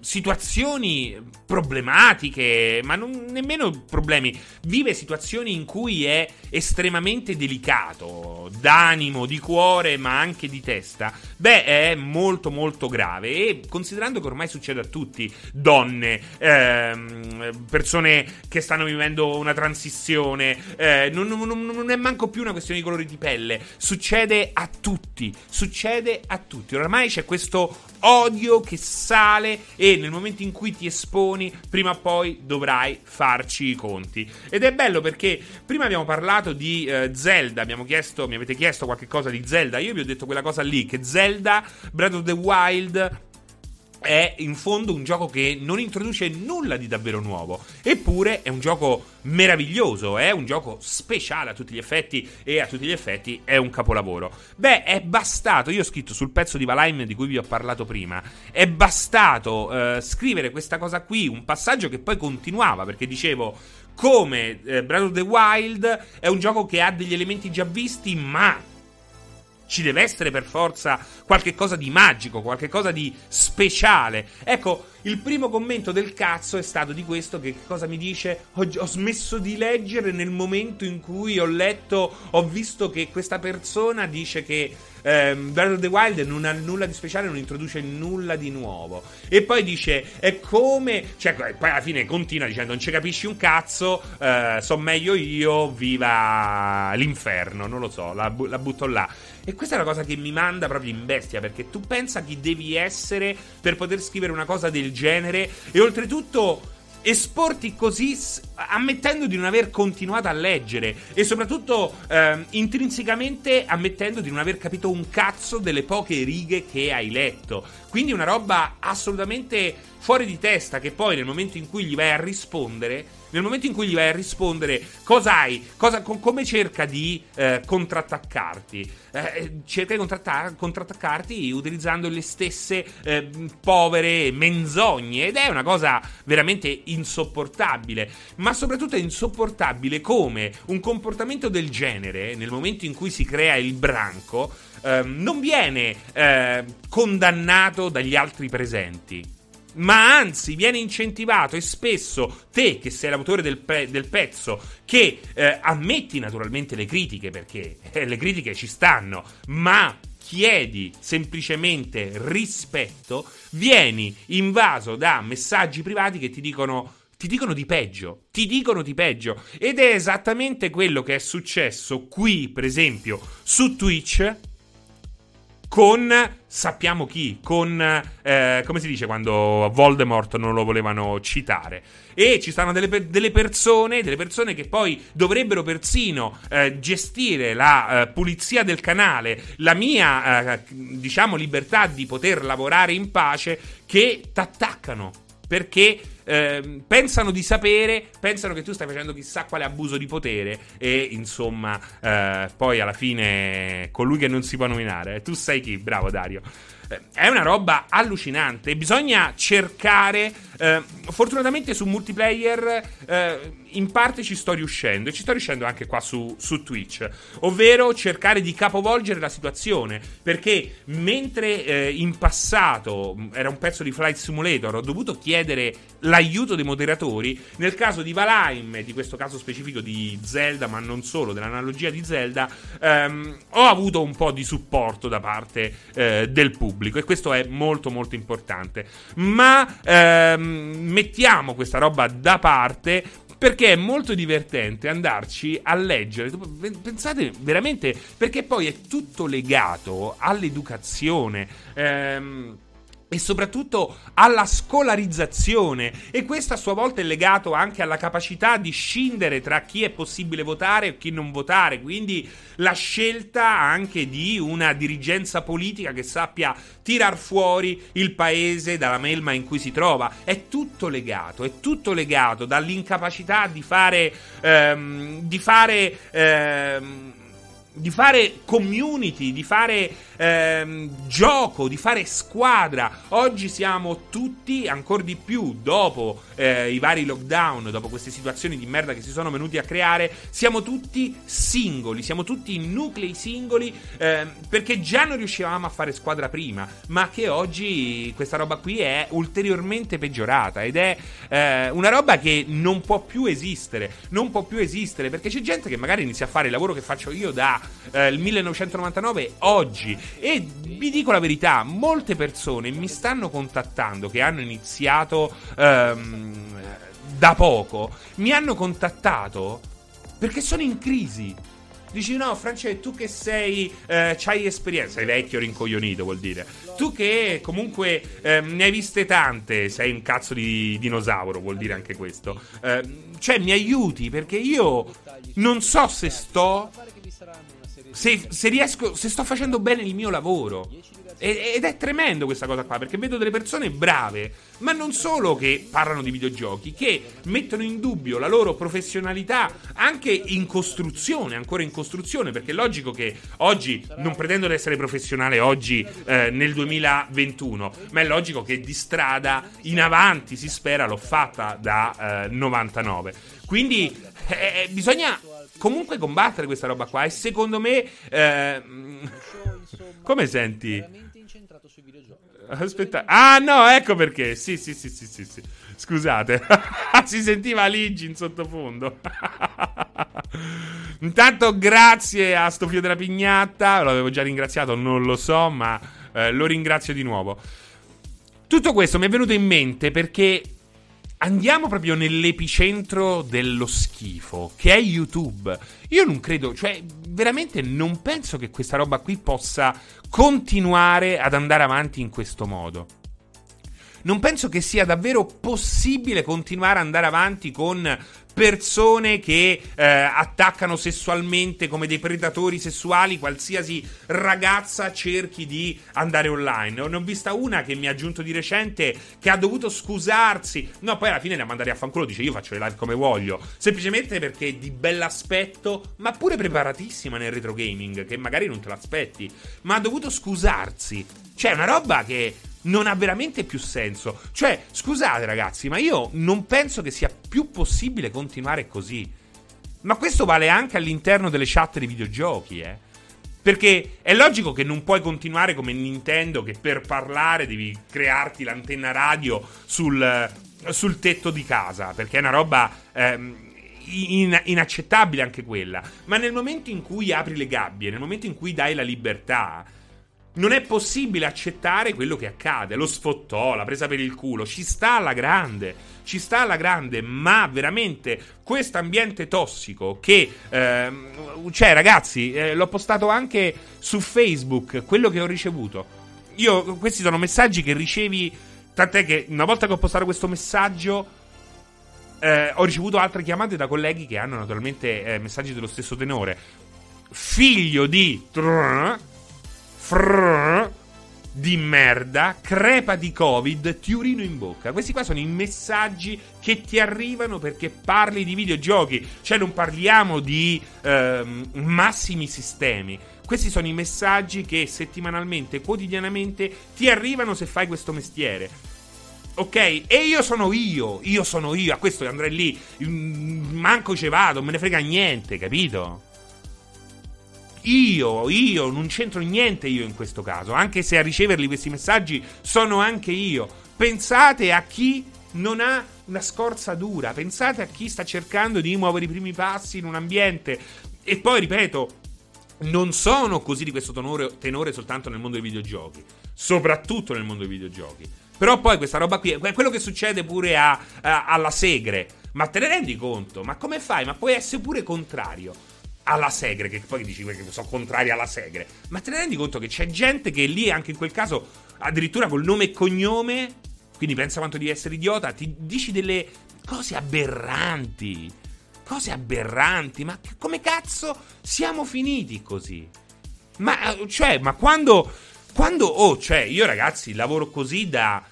situazioni problematiche, ma non nemmeno problemi, vive situazioni in cui è estremamente delicato, d'animo, di cuore, ma anche di testa, beh, è molto molto grave. E considerando che ormai succede a tutti, donne, ehm, persone che stanno vivendo una transizione, eh, non, non, non è manco più una questione di colori di pelle, succede a tutti, succede a tutti, ormai c'è questo odio che sale e nel momento in cui ti esponi, prima o poi dovrai farci i conti. Ed è bello perché prima abbiamo parlato di eh, Zelda, chiesto, mi avete chiesto qualche cosa di Zelda, io vi ho detto quella cosa lì, che Zelda Breath of the Wild è in fondo un gioco che non introduce nulla di davvero nuovo. Eppure è un gioco meraviglioso, è un gioco speciale a tutti gli effetti e a tutti gli effetti è un capolavoro. Beh, è bastato, io ho scritto sul pezzo di Valheim di cui vi ho parlato prima, è bastato uh, scrivere questa cosa qui, un passaggio che poi continuava perché dicevo come eh, Breath of the Wild è un gioco che ha degli elementi già visti, ma ci deve essere per forza qualche cosa di magico, qualche cosa di speciale. Ecco, il primo commento del cazzo è stato di questo che cosa mi dice? Ho, ho, smesso di leggere nel momento in cui ho letto, ho visto che questa persona dice che ehm, Breath of the Wild non ha nulla di speciale, non introduce nulla di nuovo. E poi dice, è come... Cioè, poi alla fine continua dicendo, non ci capisci un cazzo, eh, so meglio io, viva l'inferno, non lo so, la, la butto là. E questa è una cosa che mi manda proprio in bestia, perché tu pensa chi devi essere per poter scrivere una cosa del genere e oltretutto esporti così ammettendo di non aver continuato a leggere e soprattutto eh, intrinsecamente ammettendo di non aver capito un cazzo delle poche righe che hai letto. Quindi una roba assolutamente fuori di testa che poi nel momento in cui gli vai a rispondere, nel momento in cui gli vai a rispondere cosa hai, cosa, com- come cerca di eh, contrattaccarti, eh, cerca di contrattaccarti utilizzando le stesse eh, povere menzogne ed è una cosa veramente insopportabile, ma soprattutto è insopportabile come un comportamento del genere nel momento in cui si crea il branco ehm, non viene eh, condannato dagli altri presenti ma anzi viene incentivato e spesso te che sei l'autore del, pe- del pezzo, che eh, ammetti naturalmente le critiche, perché eh, le critiche ci stanno, ma chiedi semplicemente rispetto, vieni invaso da messaggi privati che ti dicono ti dicono di peggio, ti dicono di peggio. Ed è esattamente quello che è successo qui, per esempio, su Twitch con sappiamo chi, con eh, come si dice quando Voldemort non lo volevano citare. E ci stanno delle, delle persone, delle persone che poi dovrebbero persino eh, gestire la eh, pulizia del canale, la mia eh, diciamo libertà di poter lavorare in pace, che t'attaccano perché eh, pensano di sapere, pensano che tu stai facendo chissà quale abuso di potere e insomma eh, poi alla fine colui che non si può nominare, tu sai chi, bravo Dario. Eh, è una roba allucinante. Bisogna cercare. Eh, fortunatamente su multiplayer eh, in parte ci sto riuscendo. E ci sto riuscendo anche qua su, su, Twitch. Ovvero cercare di capovolgere la situazione. Perché mentre eh, in passato era un pezzo di Flight Simulator, ho dovuto chiedere l'aiuto dei moderatori. Nel caso di Valheim, e di questo caso specifico di Zelda, ma non solo, dell'analogia di Zelda, ehm, ho avuto un po' di supporto da parte eh, del pubblico pubblico e questo è molto molto importante. Ma ehm, mettiamo questa roba da parte perché è molto divertente andarci a leggere. Pensate veramente, perché poi è tutto legato all'educazione. Ehm, e soprattutto alla scolarizzazione e questo a sua volta è legato anche alla capacità di scindere tra chi è possibile votare e chi non votare, quindi la scelta anche di una dirigenza politica che sappia tirar fuori il paese dalla melma in cui si trova. È tutto legato, è tutto legato dall'incapacità di fare ehm, di fare ehm, di fare community, di fare ehm, gioco, di fare squadra. Oggi siamo tutti, ancora di più, dopo eh, i vari lockdown, dopo queste situazioni di merda che si sono venuti a creare, siamo tutti singoli, siamo tutti nuclei singoli eh, perché già non riuscivamo a fare squadra prima, ma che oggi questa roba qui è ulteriormente peggiorata ed è eh, una roba che non può più esistere, non può più esistere perché c'è gente che magari inizia a fare il lavoro che faccio io da eh, il 1999 oggi. E vi dico la verità, molte persone mi stanno contattando che hanno iniziato ehm, da poco, mi hanno contattato perché sono in crisi. Dici no, Francesco, tu che sei, eh, c'hai esperienza, sei vecchio rincoglionito vuol dire. Tu che comunque eh, ne hai viste tante, sei un cazzo di dinosauro, vuol dire anche questo. Eh, cioè, mi aiuti perché io non so se sto se, se, riesco, se sto facendo bene il mio lavoro. Ed è tremendo questa cosa qua, perché vedo delle persone brave, ma non solo che parlano di videogiochi, che mettono in dubbio la loro professionalità anche in costruzione, ancora in costruzione, perché è logico che oggi, non pretendo di essere professionale oggi eh, nel 2021, ma è logico che di strada in avanti, si spera, l'ho fatta da eh, 99. Quindi eh, bisogna comunque combattere questa roba qua. E secondo me. Eh, come senti? Aspetta. Ah, no, ecco perché. Sì, sì, sì, sì, sì. sì. Scusate. si sentiva Ligi in sottofondo. Intanto, grazie a sto fio della pignata. L'avevo già ringraziato, non lo so, ma eh, lo ringrazio di nuovo. Tutto questo mi è venuto in mente perché andiamo proprio nell'epicentro dello schifo, che è YouTube. Io non credo, cioè, veramente non penso che questa roba qui possa continuare ad andare avanti in questo modo. Non penso che sia davvero possibile continuare ad andare avanti con persone che eh, attaccano sessualmente come dei predatori sessuali qualsiasi ragazza cerchi di andare online. Ne ho vista una che mi ha aggiunto di recente che ha dovuto scusarsi. No, poi alla fine la mandare a fanculo, dice io faccio le live come voglio, semplicemente perché di bell'aspetto, ma pure preparatissima nel retro gaming, che magari non te l'aspetti, ma ha dovuto scusarsi. Cioè, una roba che non ha veramente più senso. Cioè, scusate ragazzi, ma io non penso che sia più possibile continuare così. Ma questo vale anche all'interno delle chat dei videogiochi, eh. Perché è logico che non puoi continuare come Nintendo che per parlare devi crearti l'antenna radio sul, sul tetto di casa, perché è una roba ehm, in, inaccettabile anche quella. Ma nel momento in cui apri le gabbie, nel momento in cui dai la libertà, non è possibile accettare quello che accade. Lo sfottò, la presa per il culo. Ci sta alla grande. Ci sta alla grande, ma veramente questo ambiente tossico che. Ehm, cioè, ragazzi, eh, l'ho postato anche su Facebook. Quello che ho ricevuto. Io, questi sono messaggi che ricevi. Tant'è che una volta che ho postato questo messaggio. Eh, ho ricevuto altre chiamate da colleghi che hanno naturalmente eh, messaggi dello stesso tenore. Figlio di frrr, di merda, crepa di covid, ti urino in bocca. Questi qua sono i messaggi che ti arrivano perché parli di videogiochi. Cioè non parliamo di ehm, massimi sistemi. Questi sono i messaggi che settimanalmente, quotidianamente ti arrivano se fai questo mestiere. Ok? E io sono io, io sono io, a questo andrei lì, mm, manco ci vado, me ne frega niente, capito? Io, io, non c'entro niente io in questo caso, anche se a riceverli questi messaggi sono anche io. Pensate a chi non ha una scorza dura, pensate a chi sta cercando di muovere i primi passi in un ambiente. E poi, ripeto, non sono così di questo tenore, tenore soltanto nel mondo dei videogiochi, soprattutto nel mondo dei videogiochi. Però poi questa roba qui è quello che succede pure a, a, alla Segre. Ma te ne rendi conto? Ma come fai? Ma puoi essere pure contrario alla segre, che poi dici che sono contrari alla segre. Ma te ne rendi conto che c'è gente che lì, anche in quel caso, addirittura col nome e cognome, quindi pensa quanto di essere idiota, ti dici delle cose aberranti. Cose aberranti, ma come cazzo siamo finiti così? Ma, cioè, ma quando... Quando... Oh, cioè, io ragazzi lavoro così da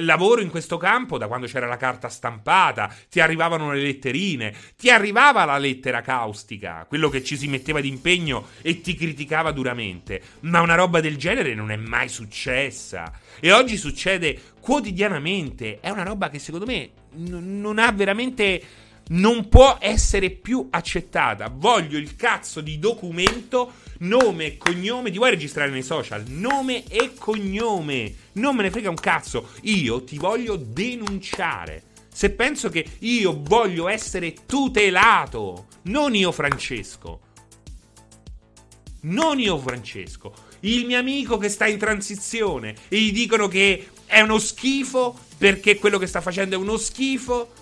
lavoro in questo campo da quando c'era la carta stampata, ti arrivavano le letterine, ti arrivava la lettera caustica, quello che ci si metteva d'impegno e ti criticava duramente, ma una roba del genere non è mai successa. E oggi succede quotidianamente, è una roba che secondo me n- non ha veramente non può essere più accettata. Voglio il cazzo di documento, nome e cognome. Ti vuoi registrare nei social? Nome e cognome. Non me ne frega un cazzo. Io ti voglio denunciare. Se penso che io voglio essere tutelato, non io Francesco. Non io Francesco. Il mio amico che sta in transizione e gli dicono che è uno schifo perché quello che sta facendo è uno schifo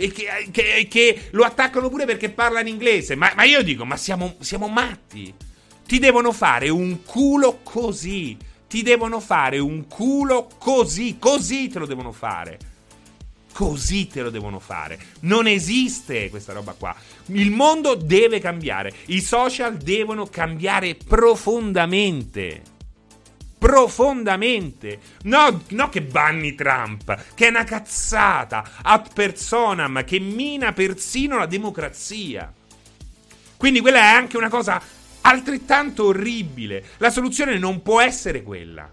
e che, che, che, lo attaccano pure perché parla in inglese. Ma, ma io dico, ma siamo, siamo matti. Ti devono fare un culo così. Ti devono fare un culo così. Così te lo devono fare. Così te lo devono fare. Non esiste questa roba qua. Il mondo deve cambiare. I social devono cambiare profondamente profondamente. No, no che banni Trump, che è una cazzata ad personam che mina persino la democrazia. Quindi quella è anche una cosa altrettanto orribile. La soluzione non può essere quella.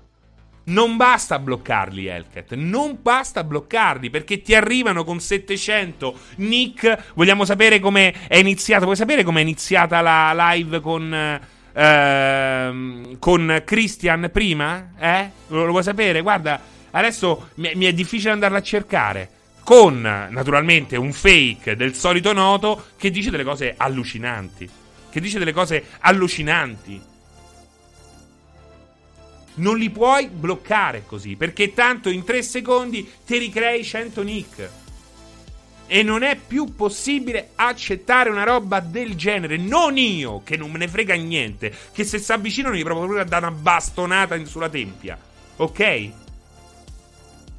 Non basta bloccarli, Elket. Non basta bloccarli perché ti arrivano con 700 nick. Vogliamo sapere come è iniziata. Vuoi sapere come è iniziata la live con. Uh, con Christian prima? Eh? Lo, lo, vuoi sapere? Guarda, adesso mi, mi è difficile andarla a cercare. Con naturalmente un fake del solito noto che dice delle cose allucinanti. Che dice delle cose allucinanti non li puoi bloccare così, perché tanto in tre secondi ti ricrei 100 nick. E non è più possibile accettare una roba del genere. Non io, che non me ne frega niente, che se si avvicinano gli provo proprio a dare una bastonata sulla tempia. Ok?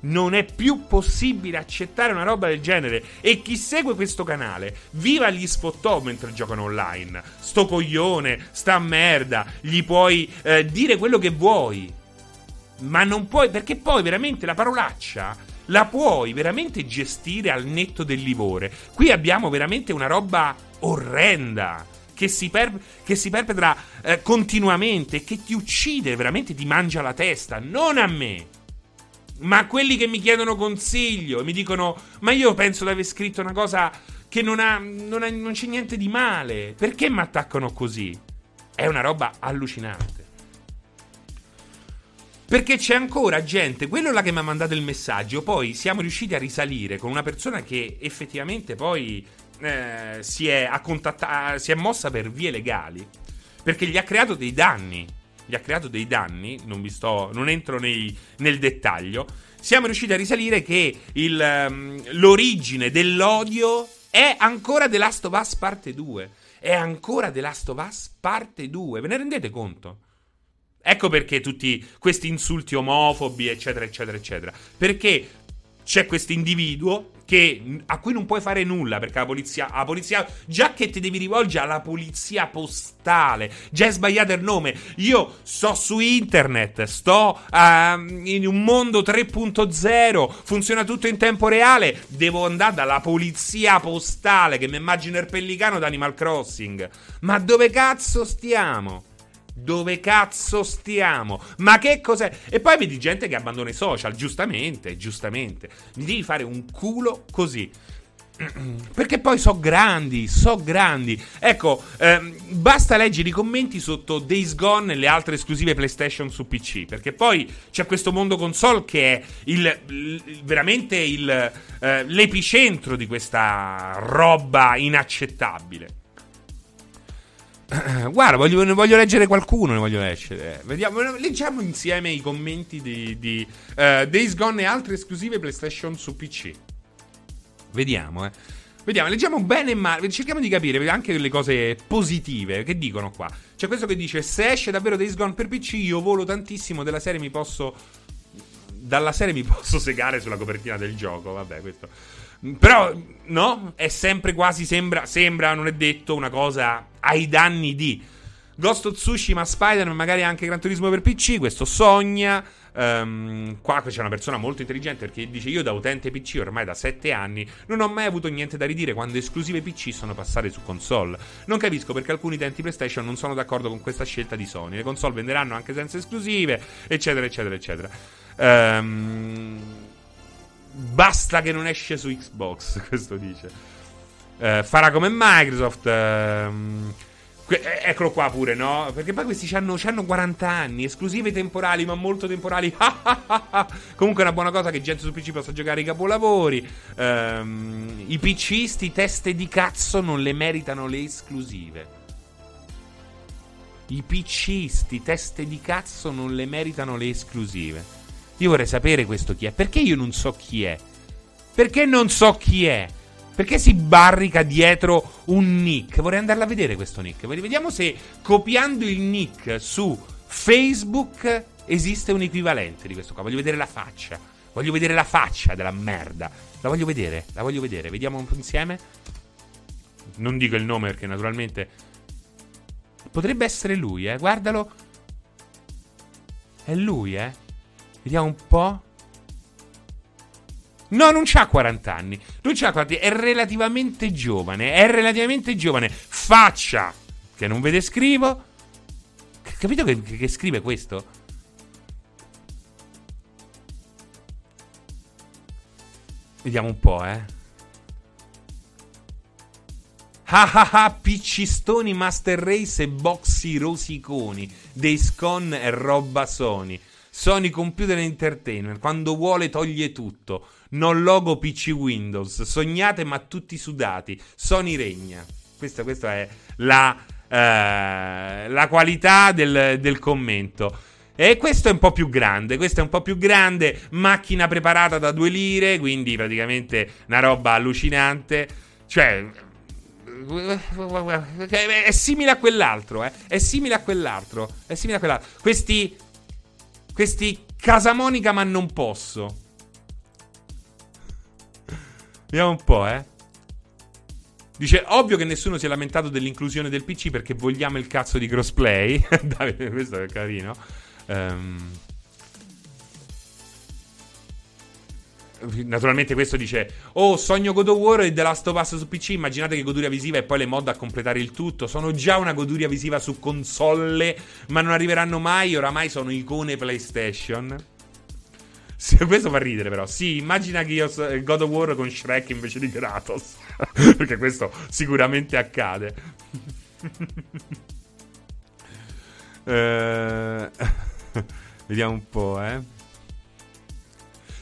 Non è più possibile accettare una roba del genere. E chi segue questo canale, viva gli sfottò mentre giocano online. Sto coglione, sta merda. Gli puoi eh, dire quello che vuoi. Ma non puoi, perché poi veramente la parolaccia la puoi veramente gestire al netto del livore. Qui abbiamo veramente una roba orrenda. Che si, per, che si perpetra eh, continuamente, che ti uccide, veramente ti mangia la testa. Non a me ma quelli che mi chiedono consiglio e mi dicono: Ma io penso di aver scritto una cosa che non, ha, non, ha, non c'è niente di male. Perché mi attaccano così? È una roba allucinante. Perché c'è ancora gente, quello là che mi ha mandato il messaggio, poi siamo riusciti a risalire con una persona che effettivamente poi eh, si, è, si è mossa per vie legali, perché gli ha creato dei danni gli ha creato dei danni, non, sto, non entro nei, nel dettaglio, siamo riusciti a risalire che il, um, l'origine dell'odio è ancora The Last of Us parte 2. È ancora The Last of Us parte 2. Ve ne rendete conto? Ecco perché tutti questi insulti omofobi, eccetera, eccetera, eccetera. Perché c'è questo individuo che, a cui non puoi fare nulla perché la polizia, la polizia già che ti devi rivolgere alla polizia postale, già è sbagliato il nome. Io sto su internet, sto uh, in un mondo 3.0, funziona tutto in tempo reale, devo andare dalla polizia postale che mi immagino il pellicano d'Animal Crossing. Ma dove cazzo stiamo? Dove cazzo stiamo? Ma che cos'è? E poi vedi gente che abbandona i social, giustamente, giustamente. Mi devi fare un culo così. Perché poi so grandi, so grandi. Ecco, ehm, basta leggere i commenti sotto Days Gone e le altre esclusive PlayStation su PC. Perché poi c'è questo mondo console che è il, il, veramente il, eh, l'epicentro di questa roba inaccettabile. Guarda, voglio, ne voglio leggere qualcuno, ne voglio leggere. Vediamo, leggiamo insieme i commenti di, di uh, Days Gone e altre esclusive PlayStation su PC. Vediamo, eh. Vediamo, leggiamo bene e male. Cerchiamo di capire anche le cose positive che dicono qua. C'è questo che dice: Se esce davvero Days Gone per PC, io volo tantissimo della serie, mi posso. Dalla serie mi posso segare sulla copertina del gioco. Vabbè, questo. Però, no? È sempre quasi sembra, sembra, non è detto, una cosa ai danni di Ghost of Tsushima, Spider-Man, magari anche Gran Turismo per PC. Questo sogna. Um, qua c'è una persona molto intelligente perché dice: Io da utente PC ormai da 7 anni non ho mai avuto niente da ridire quando esclusive PC sono passate su console. Non capisco perché alcuni utenti PlayStation non sono d'accordo con questa scelta di Sony. Le console venderanno anche senza esclusive, eccetera, eccetera, eccetera. Ehm. Basta che non esce su Xbox, questo dice. Eh, farà come Microsoft. Ehm, que- eh, eccolo qua pure, no? Perché poi questi hanno 40 anni, esclusive temporali, ma molto temporali. Comunque è una buona cosa che gente su PC possa giocare i capolavori. Ehm, I PCisti, teste di cazzo, non le meritano le esclusive. I PCisti, teste di cazzo, non le meritano le esclusive. Io vorrei sapere questo chi è. Perché io non so chi è? Perché non so chi è? Perché si barrica dietro un nick? Vorrei andarla a vedere questo nick. Vediamo se copiando il nick su Facebook esiste un equivalente di questo qua. Voglio vedere la faccia. Voglio vedere la faccia della merda. La voglio vedere, la voglio vedere. Vediamo un po' insieme. Non dico il nome perché naturalmente potrebbe essere lui, eh. Guardalo. È lui, eh. Vediamo un po'. No, non c'ha 40 anni. Non c'ha 40 anni. È relativamente giovane. È relativamente giovane. Faccia che non ve descrivo. Capito che, che scrive questo? Vediamo un po', eh. Ah ah ah, piccistoni, Master Race e boxy rosiconi. Dei scon e roba Sony. Sony Computer Entertainment, quando vuole toglie tutto. Non logo PC Windows. Sognate ma tutti sudati. Sony regna. Questa, questa è la, eh, la qualità del, del commento. E questo è un po' più grande, questo è un po' più grande, macchina preparata da due lire, quindi praticamente una roba allucinante. Cioè, è simile a quell'altro, eh. È simile a quell'altro. È simile a quell'altro. Questi. Questi Casamonica, ma non posso. Vediamo un po', eh. Dice, ovvio che nessuno si è lamentato dell'inclusione del PC perché vogliamo il cazzo di crossplay. questo è carino. Um, Naturalmente questo dice Oh sogno God of War e The Last of Us su PC Immaginate che goduria visiva e poi le mod a completare il tutto. Sono già una goduria visiva su console Ma non arriveranno mai Oramai sono icone PlayStation. Questo fa ridere però. Sì immagina che io God of War con Shrek invece di Kratos. Perché questo sicuramente accade. Eh... Vediamo un po' eh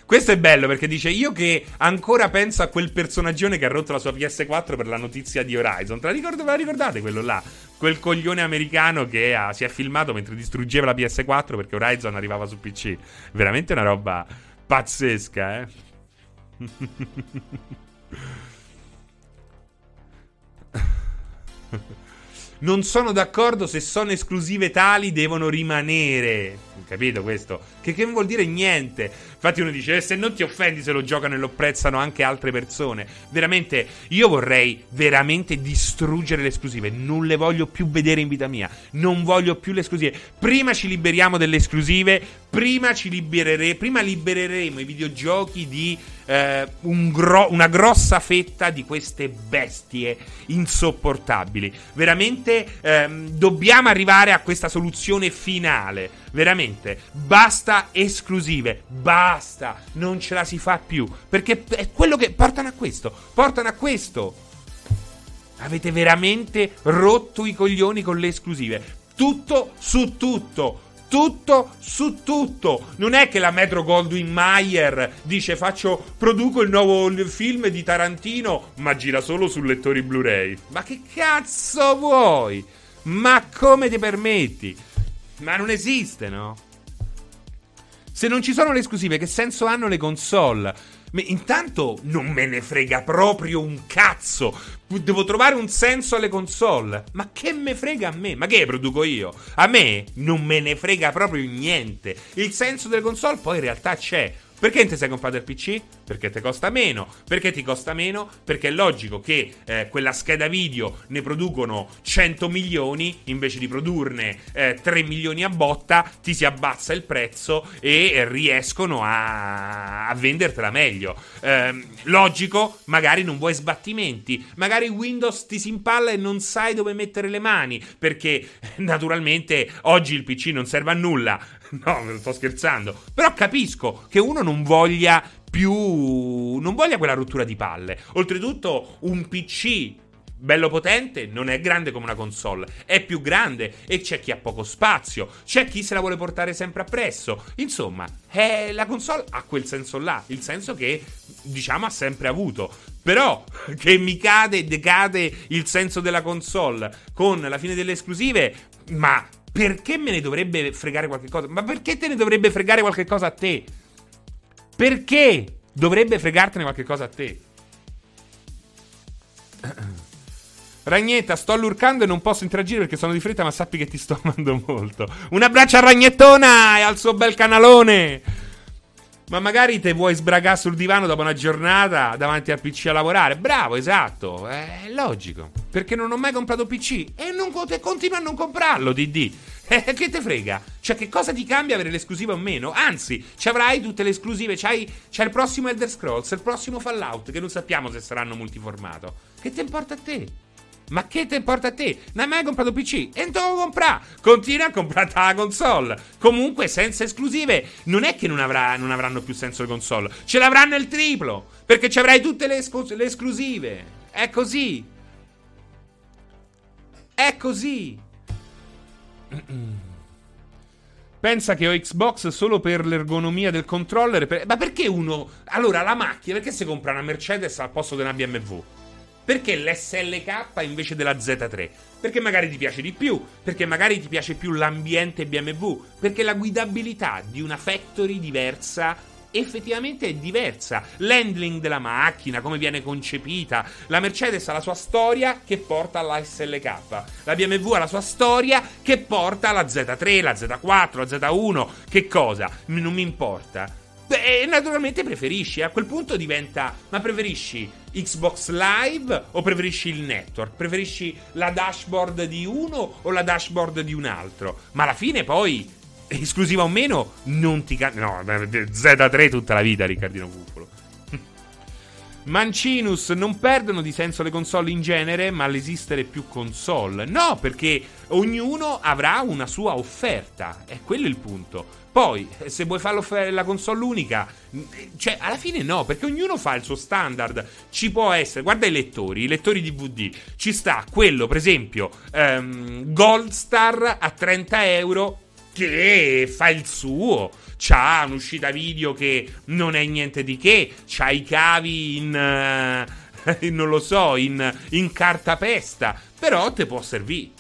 questo è bello perché dice: Io che ancora penso a quel personaggio che ha rotto la sua PS4 per la notizia di Horizon. Te la, ricordo, la ricordate quello là? Quel coglione americano che ha, si è filmato mentre distruggeva la PS4 perché Horizon arrivava su PC. Veramente una roba pazzesca, eh? non sono d'accordo se sono esclusive tali devono rimanere. Capito questo? Che, che vuol dire niente. Infatti uno dice, eh, se non ti offendi se lo giocano e lo apprezzano anche altre persone. Veramente, io vorrei veramente distruggere le esclusive. Non le voglio più vedere in vita mia. Non voglio più le esclusive. Prima ci liberiamo delle esclusive, prima ci libereremo, prima libereremo i videogiochi di eh, un gro- una grossa fetta di queste bestie insopportabili. Veramente ehm, dobbiamo arrivare a questa soluzione finale. Veramente, basta esclusive, basta, non ce la si fa più. Perché è quello che portano a questo. Portano a questo. Avete veramente rotto i coglioni con le esclusive. Tutto su tutto tutto su tutto. Non è che la Metro Goldwyn Mayer dice faccio, produco il nuovo film di Tarantino, ma gira solo su lettori Blu-ray. Ma che cazzo vuoi? Ma come ti permetti? Ma non esiste, no? Se non ci sono le esclusive, che senso hanno le console? Intanto non me ne frega proprio un cazzo. Devo trovare un senso alle console. Ma che me frega a me? Ma che produco io? A me non me ne frega proprio niente. Il senso delle console poi in realtà c'è. Perché non ti sei comprato il PC? Perché ti costa meno. Perché ti costa meno? Perché è logico che eh, quella scheda video ne producono 100 milioni, invece di produrne eh, 3 milioni a botta, ti si abbassa il prezzo e eh, riescono a, a, vendertela meglio. Eh, logico, magari non vuoi sbattimenti, magari Windows ti si impalla e non sai dove mettere le mani, perché naturalmente oggi il PC non serve a nulla. No, sto scherzando. Però capisco che uno non voglia più. non voglia quella rottura di palle. Oltretutto, un PC bello potente non è grande come una console, è più grande e c'è chi ha poco spazio, c'è chi se la vuole portare sempre appresso. Insomma, eh, la console ha quel senso là, il senso che diciamo ha sempre avuto. Però che mi cade e decade il senso della console con la fine delle esclusive, ma perché me ne dovrebbe fregare qualche cosa? Ma perché te ne dovrebbe fregare qualche cosa a te? Perché dovrebbe fregartene qualche cosa a te? Ragnetta, sto lurcando e non posso interagire perché sono di fretta, ma sappi che ti sto amando molto. Un abbraccio a Ragnettona e al suo bel canalone! Ma magari te vuoi sbragare sul divano dopo una giornata davanti al PC a lavorare. Bravo, esatto. È logico. Perché non ho mai comprato PC e non, continuo a non comprarlo, DD. Eh, che te frega? Cioè, che cosa ti cambia avere l'esclusiva o meno? Anzi, ci avrai tutte le esclusive. C'hai, c'hai il prossimo Elder Scrolls, il prossimo Fallout, che non sappiamo se saranno multiformato. Che te importa a te? Ma che te importa a te? Non hai mai comprato PC? E non te lo comprare. Continua a comprare la console. Comunque, senza esclusive, non è che non, avrà, non, avranno più senso le console. Ce l'avranno il triplo. Perché ci avrai tutte le, esclus- le esclusive. È così. È così. Pensa che ho Xbox solo per l'ergonomia del controller. Per... Ma perché uno. Allora, la macchina, perché si compra una Mercedes al posto di una BMW? Perché l'SLK invece della Z3? Perché magari ti piace di più, perché magari ti piace più l'ambiente BMW, perché la guidabilità di una factory diversa effettivamente è diversa. L'handling della macchina, come viene concepita. La Mercedes ha la sua storia che porta alla SLK. La BMW ha la sua storia che porta alla Z3, la Z4, la Z1. Che cosa? Non mi importa. Beh, naturalmente preferisci. A quel punto diventa. Ma preferisci Xbox Live o preferisci il network? Preferisci la dashboard di uno o la dashboard di un altro? Ma alla fine poi, esclusiva o meno, non ti cambia. No, Z3 tutta la vita, Riccardino Cuffolo. Mancinus non perdono di senso le console in genere, ma l'esistere più console. No, perché ognuno avrà una sua offerta. È quello il punto. Poi, se vuoi fare la console unica, cioè, alla fine no, perché ognuno fa il suo standard. Ci può essere, guarda i lettori, i lettori DVD. Ci sta quello, per esempio, um, Gold Star a 30 euro che fa il suo. C'ha un'uscita video che non è niente di che. C'ha i cavi in. Uh, non lo so, in, in cartapesta. Però te può servire.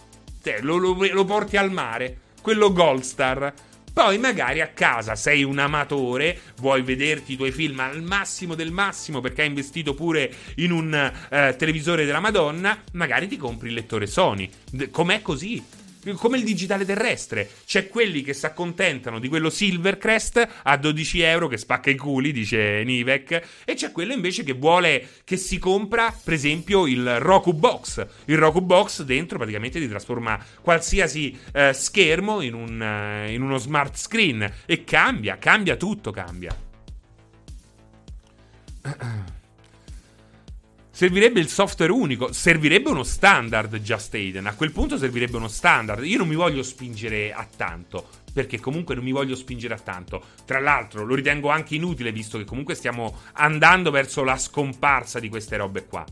Te, lo, lo, lo porti al mare. Quello Gold Star poi magari a casa sei un amatore, vuoi vederti i tuoi film al massimo del massimo perché hai investito pure in un eh, televisore della Madonna, magari ti compri il lettore Sony. D- com'è così? Come il digitale terrestre. C'è quelli che si accontentano di quello Silvercrest a 12 euro che spacca i culi, dice Nivek, e c'è quello invece che vuole che si compra, per esempio, il Roku Box. Il Roku Box dentro praticamente ti trasforma qualsiasi eh, schermo in, un, uh, in uno smart screen e cambia, cambia tutto, cambia. Servirebbe il software unico, servirebbe uno standard Just Aiden. A quel punto servirebbe uno standard. Io non mi voglio spingere a tanto, perché comunque non mi voglio spingere a tanto. Tra l'altro lo ritengo anche inutile visto che comunque stiamo andando verso la scomparsa di queste robe qua.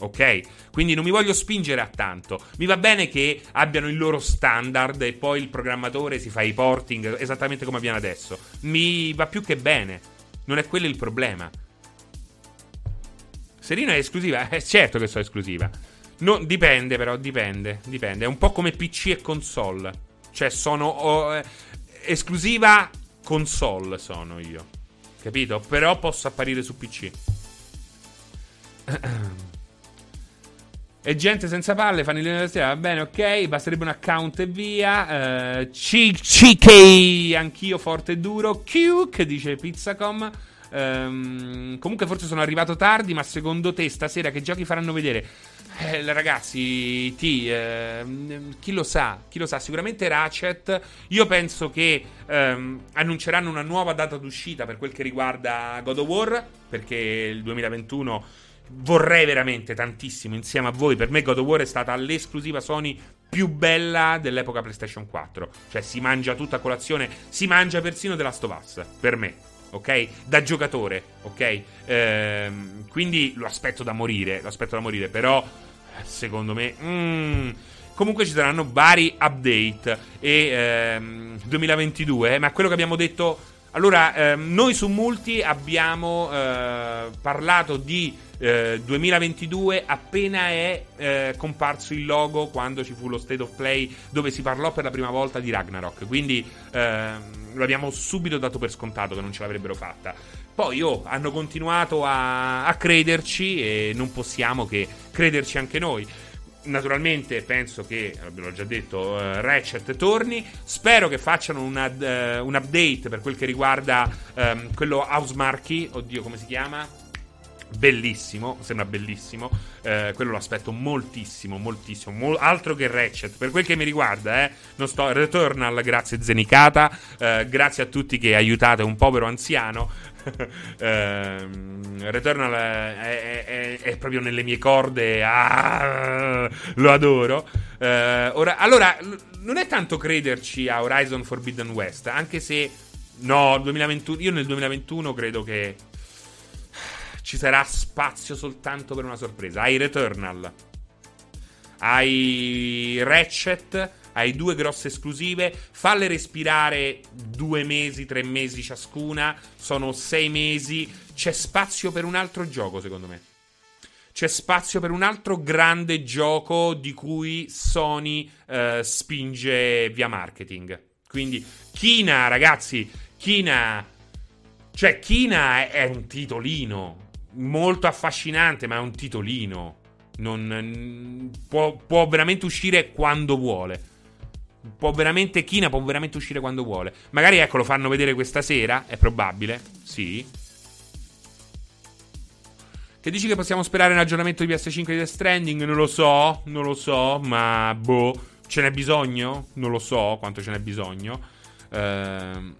Ok? Quindi non mi voglio spingere a tanto. Mi va bene che abbiano il loro standard e poi il programmatore si fa i porting esattamente come avviene adesso. Mi va più che bene. Non è quello il problema. Serino è esclusiva? Eh, certo che so esclusiva. No, dipende, però, dipende. Dipende. È un po' come PC e console. Cioè, sono. Oh, eh, esclusiva console sono io. Capito? Però posso apparire su PC. E gente senza palle fanno il va bene, ok, basterebbe un account e via. Uh, CK, anch'io forte e duro. Q, che dice Pizzacom. Um, comunque forse sono arrivato tardi, ma secondo te stasera che giochi faranno vedere? Eh, ragazzi, T, eh, chi lo sa? Chi lo sa? Sicuramente Ratchet. Io penso che ehm, annunceranno una nuova data d'uscita per quel che riguarda God of War, perché il 2021 vorrei veramente tantissimo insieme a voi. Per me God of War è stata l'esclusiva Sony più bella dell'epoca PlayStation 4. Cioè si mangia tutta colazione, si mangia persino of Us, per me ok? Da giocatore, ok? Ehm, quindi lo aspetto da morire, lo aspetto da morire, però secondo me... Mm, comunque ci saranno vari update e ehm, 2022, ma quello che abbiamo detto... Allora, ehm, noi su Multi abbiamo eh, parlato di eh, 2022 appena è eh, comparso il logo quando ci fu lo State of Play dove si parlò per la prima volta di Ragnarok. Quindi ehm, lo abbiamo subito dato per scontato che non ce l'avrebbero fatta. Poi oh, hanno continuato a, a crederci e non possiamo che crederci anche noi naturalmente penso che, l'ho già detto, uh, Ratchet torni. Spero che facciano una, uh, un update per quel che riguarda um, quello House Marky. Oddio, come si chiama? bellissimo, sembra bellissimo. Eh, quello lo aspetto moltissimo, moltissimo. Mol- altro che Ratchet. Per quel che mi riguarda, eh, non sto. Returnal, grazie Zenicata. Grazie a tutti che aiutate un povero anziano. ehm, Returnal è, è, è, proprio nelle mie corde. Ah, lo adoro. Eh, ora, allora, non è tanto crederci a Horizon Forbidden West, anche se no, 2021, io nel 2021 credo che ci sarà spazio soltanto per una sorpresa. Hai Returnal, hai Ratchet, hai due grosse esclusive, falle respirare due mesi, tre mesi ciascuna, sono sei mesi, c'è spazio per un altro gioco secondo me. C'è spazio per un altro grande gioco di cui Sony eh, spinge via marketing. Quindi Kina, ragazzi, Kina... Cioè, Kina è un titolino molto affascinante, ma è un titolino. Non, può, può, veramente uscire quando vuole. Può veramente. Kina può veramente uscire quando vuole. Magari ecco lo fanno vedere questa sera. È probabile. Sì. Che dici che possiamo sperare un aggiornamento di PS5 di Death Stranding? Non lo so. Non lo so. Ma boh. Ce n'è bisogno? Non lo so quanto ce n'è bisogno. Ehm,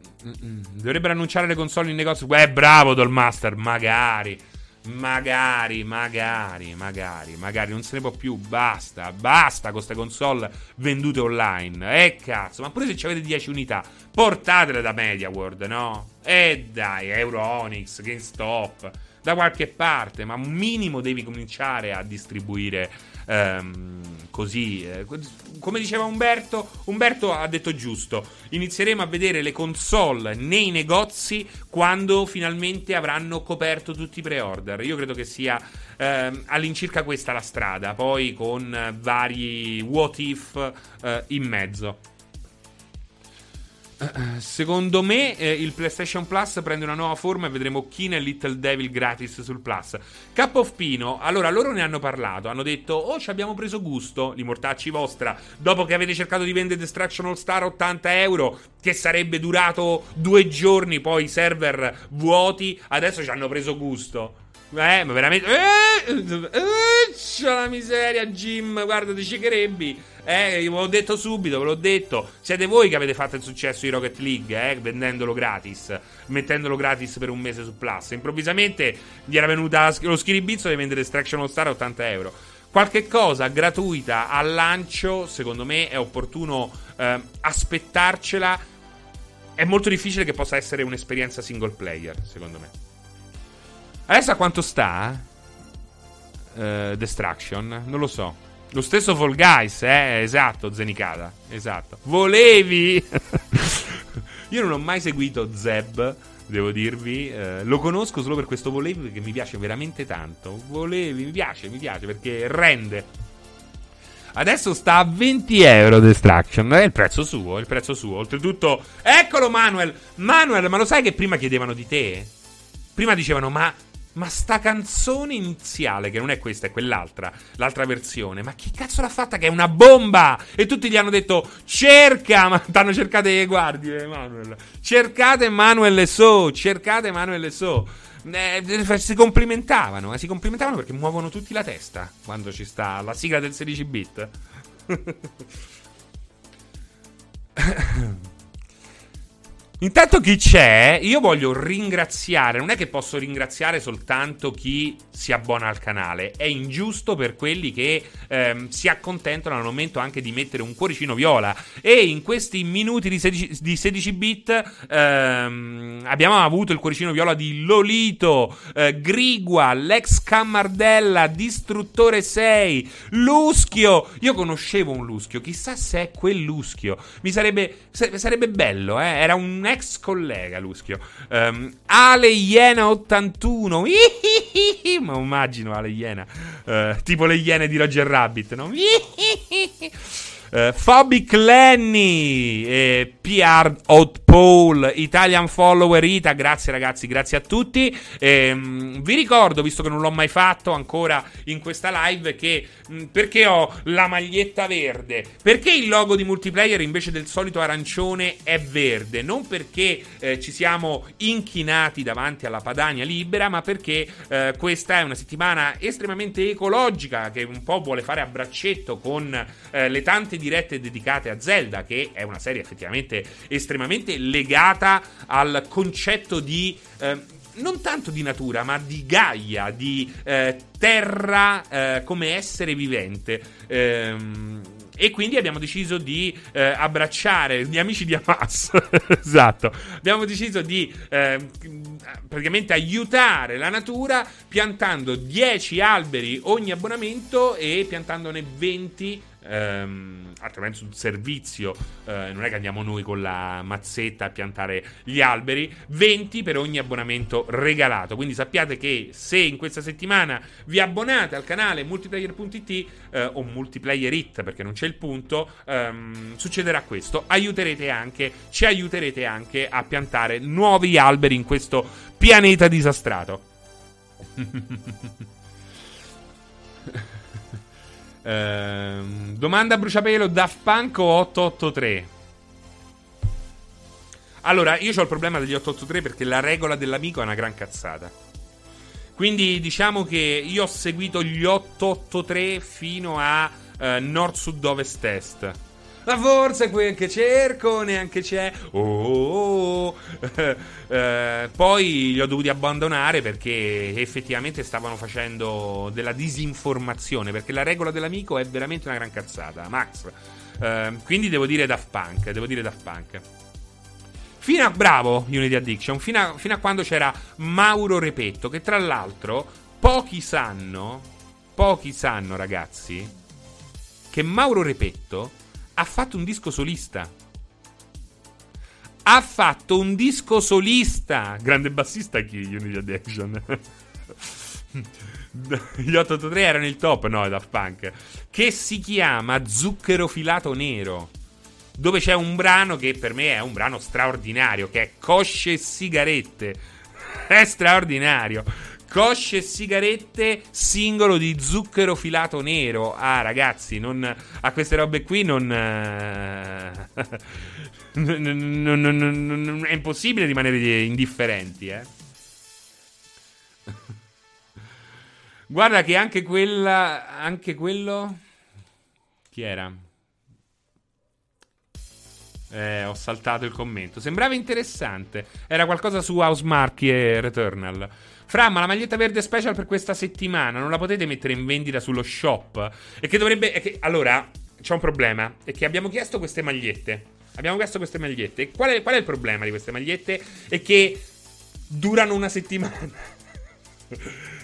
dovrebbero annunciare le console in negozio. Eh, bravo, Dolmaster. Magari. Magari, magari, magari, magari non se ne può più. Basta, basta con queste console vendute online. Eh cazzo, ma pure se ci avete 10 unità, portatele da MediaWorld, no? E dai, Euronix, GameStop, da qualche parte, ma un minimo devi cominciare a distribuire ehm, così. Eh, come diceva Umberto, Umberto ha detto giusto, inizieremo a vedere le console nei negozi quando finalmente avranno coperto tutti i pre-order. Io credo che sia ehm, all'incirca questa la strada, poi con vari what if eh, in mezzo. Secondo me eh, il PlayStation Plus prende una nuova forma e vedremo Keen e Little Devil gratis sul Plus. Cup of Pino, allora loro ne hanno parlato, hanno detto "Oh, ci abbiamo preso gusto, li mortacci vostra, dopo che avete cercato di vendere Destruction All Star a 80 euro, che sarebbe durato due giorni, poi server vuoti, adesso ci hanno preso gusto". Eh, ma veramente. Eh, eh, c'ho la miseria, Jim. Guarda, ti ciecherebbi. Eh, ve l'ho detto subito, ve l'ho detto. Siete voi che avete fatto il successo di Rocket League, eh, vendendolo gratis, mettendolo gratis per un mese su Plus. Improvvisamente gli era venuta lo schiribizzo di vendere Extraction All Star a 80 euro. Qualche cosa gratuita al lancio, secondo me, è opportuno eh, aspettarcela. È molto difficile che possa essere un'esperienza single player, secondo me. Adesso a quanto sta? Uh, Destruction? Non lo so. Lo stesso Fall Guys, eh? Esatto, Zenicada. Esatto. Volevi? Io non ho mai seguito Zeb, devo dirvi. Eh, lo conosco solo per questo Volevi perché mi piace veramente tanto. Volevi, mi piace, mi piace perché rende. Adesso sta a 20 euro Destruction. È il prezzo suo, è il prezzo suo. Oltretutto, eccolo Manuel. Manuel, ma lo sai che prima chiedevano di te? Prima dicevano, ma ma sta canzone iniziale, che non è questa, è quell'altra, l'altra versione, ma chi cazzo l'ha fatta? Che è una bomba! E tutti gli hanno detto: cerca! Ma t'hanno cercato le guardie, Emanuele. Cercate Emanuele So, cercate Emanuele So. Eh, si complimentavano, eh, si complimentavano perché muovono tutti la testa quando ci sta la sigla del 16 bit. Intanto chi c'è, io voglio ringraziare, non è che posso ringraziare soltanto chi si abbona al canale, è ingiusto per quelli che ehm, si accontentano al momento anche di mettere un cuoricino viola. E in questi minuti di 16, di 16 bit ehm, abbiamo avuto il cuoricino viola di Lolito, eh, Grigua, Lex Cammardella, Distruttore 6, Luschio, io conoscevo un Luschio, chissà se è quel Luschio, mi sarebbe, sarebbe bello, eh? era un ex collega Luschio. Um, Ale Iena 81. Ma immagino Ale Iena. Uh, tipo le iene di Roger Rabbit, no? Uh, Phobic Lenny, eh, PR Paul, Italian Follower Ita, grazie ragazzi, grazie a tutti. Eh, vi ricordo, visto che non l'ho mai fatto ancora in questa live, che mh, mm, perché ho la maglietta verde? Perché il logo di multiplayer invece del solito arancione è verde? Non perché eh, ci siamo inchinati davanti alla Padania libera, ma perché eh, questa è una settimana estremamente ecologica che un po' vuole fare a braccetto con eh, le tante dirette dedicate a Zelda, che è una serie effettivamente estremamente legata al concetto di eh, non tanto di natura, ma di Gaia, di eh, terra eh, come essere vivente. Ehm, e quindi abbiamo deciso di eh, abbracciare gli amici di Hamas. esatto. Abbiamo deciso di eh, praticamente aiutare la natura piantando 10 alberi ogni abbonamento e piantandone 20 ehm, attraverso un servizio, eh, non è che andiamo noi con la mazzetta a piantare gli alberi, 20 per ogni abbonamento regalato. Quindi sappiate che se in questa settimana vi abbonate al canale multiplayer.it eh, o multiplayer it perché non c'è il punto, ehm, succederà questo. Aiuterete anche, ci aiuterete anche a piantare nuovi alberi in questo pianeta disastrato. Ehm, domanda bruciapelo Daft Punk o 883? Allora, io ho il problema degli 883 perché la regola dell'amico è una gran cazzata. Quindi diciamo che io ho seguito gli 883 fino a eh, nord, sud, ovest, est. Ma forse quel che cerco neanche c'è. Oh, oh, oh. eh, poi li ho dovuti abbandonare perché effettivamente stavano facendo della disinformazione. Perché la regola dell'amico è veramente una gran cazzata. Max. Eh, quindi devo dire Daft Punk. Devo dire Daft Punk. Fino a bravo Unity Addiction, fino a, fino a quando c'era Mauro Repetto, che tra l'altro pochi sanno, pochi sanno ragazzi, che Mauro Repetto ha fatto un disco solista. Ha fatto un disco solista. Grande bassista chi? Unity Addiction. Gli 883 erano il top, no, Daft Punk. Che si chiama Zucchero filato nero. Dove c'è un brano che per me è un brano straordinario, che è Cosce e sigarette. È straordinario. Cosce e sigarette, singolo di zucchero filato nero. Ah, ragazzi, non, a queste robe qui non, non, non, è impossibile rimanere indifferenti, eh. Guarda che anche quella. Anche quello. Chi era? Eh, ho saltato il commento. Sembrava interessante. Era qualcosa su Housemarque e Returnal. Fra, ma la maglietta verde special per questa settimana non la potete mettere in vendita sullo shop? E che dovrebbe. Che, allora, c'è un problema. È che abbiamo chiesto queste magliette. Abbiamo chiesto queste magliette. Qual è, qual è il problema di queste magliette? È che durano una settimana.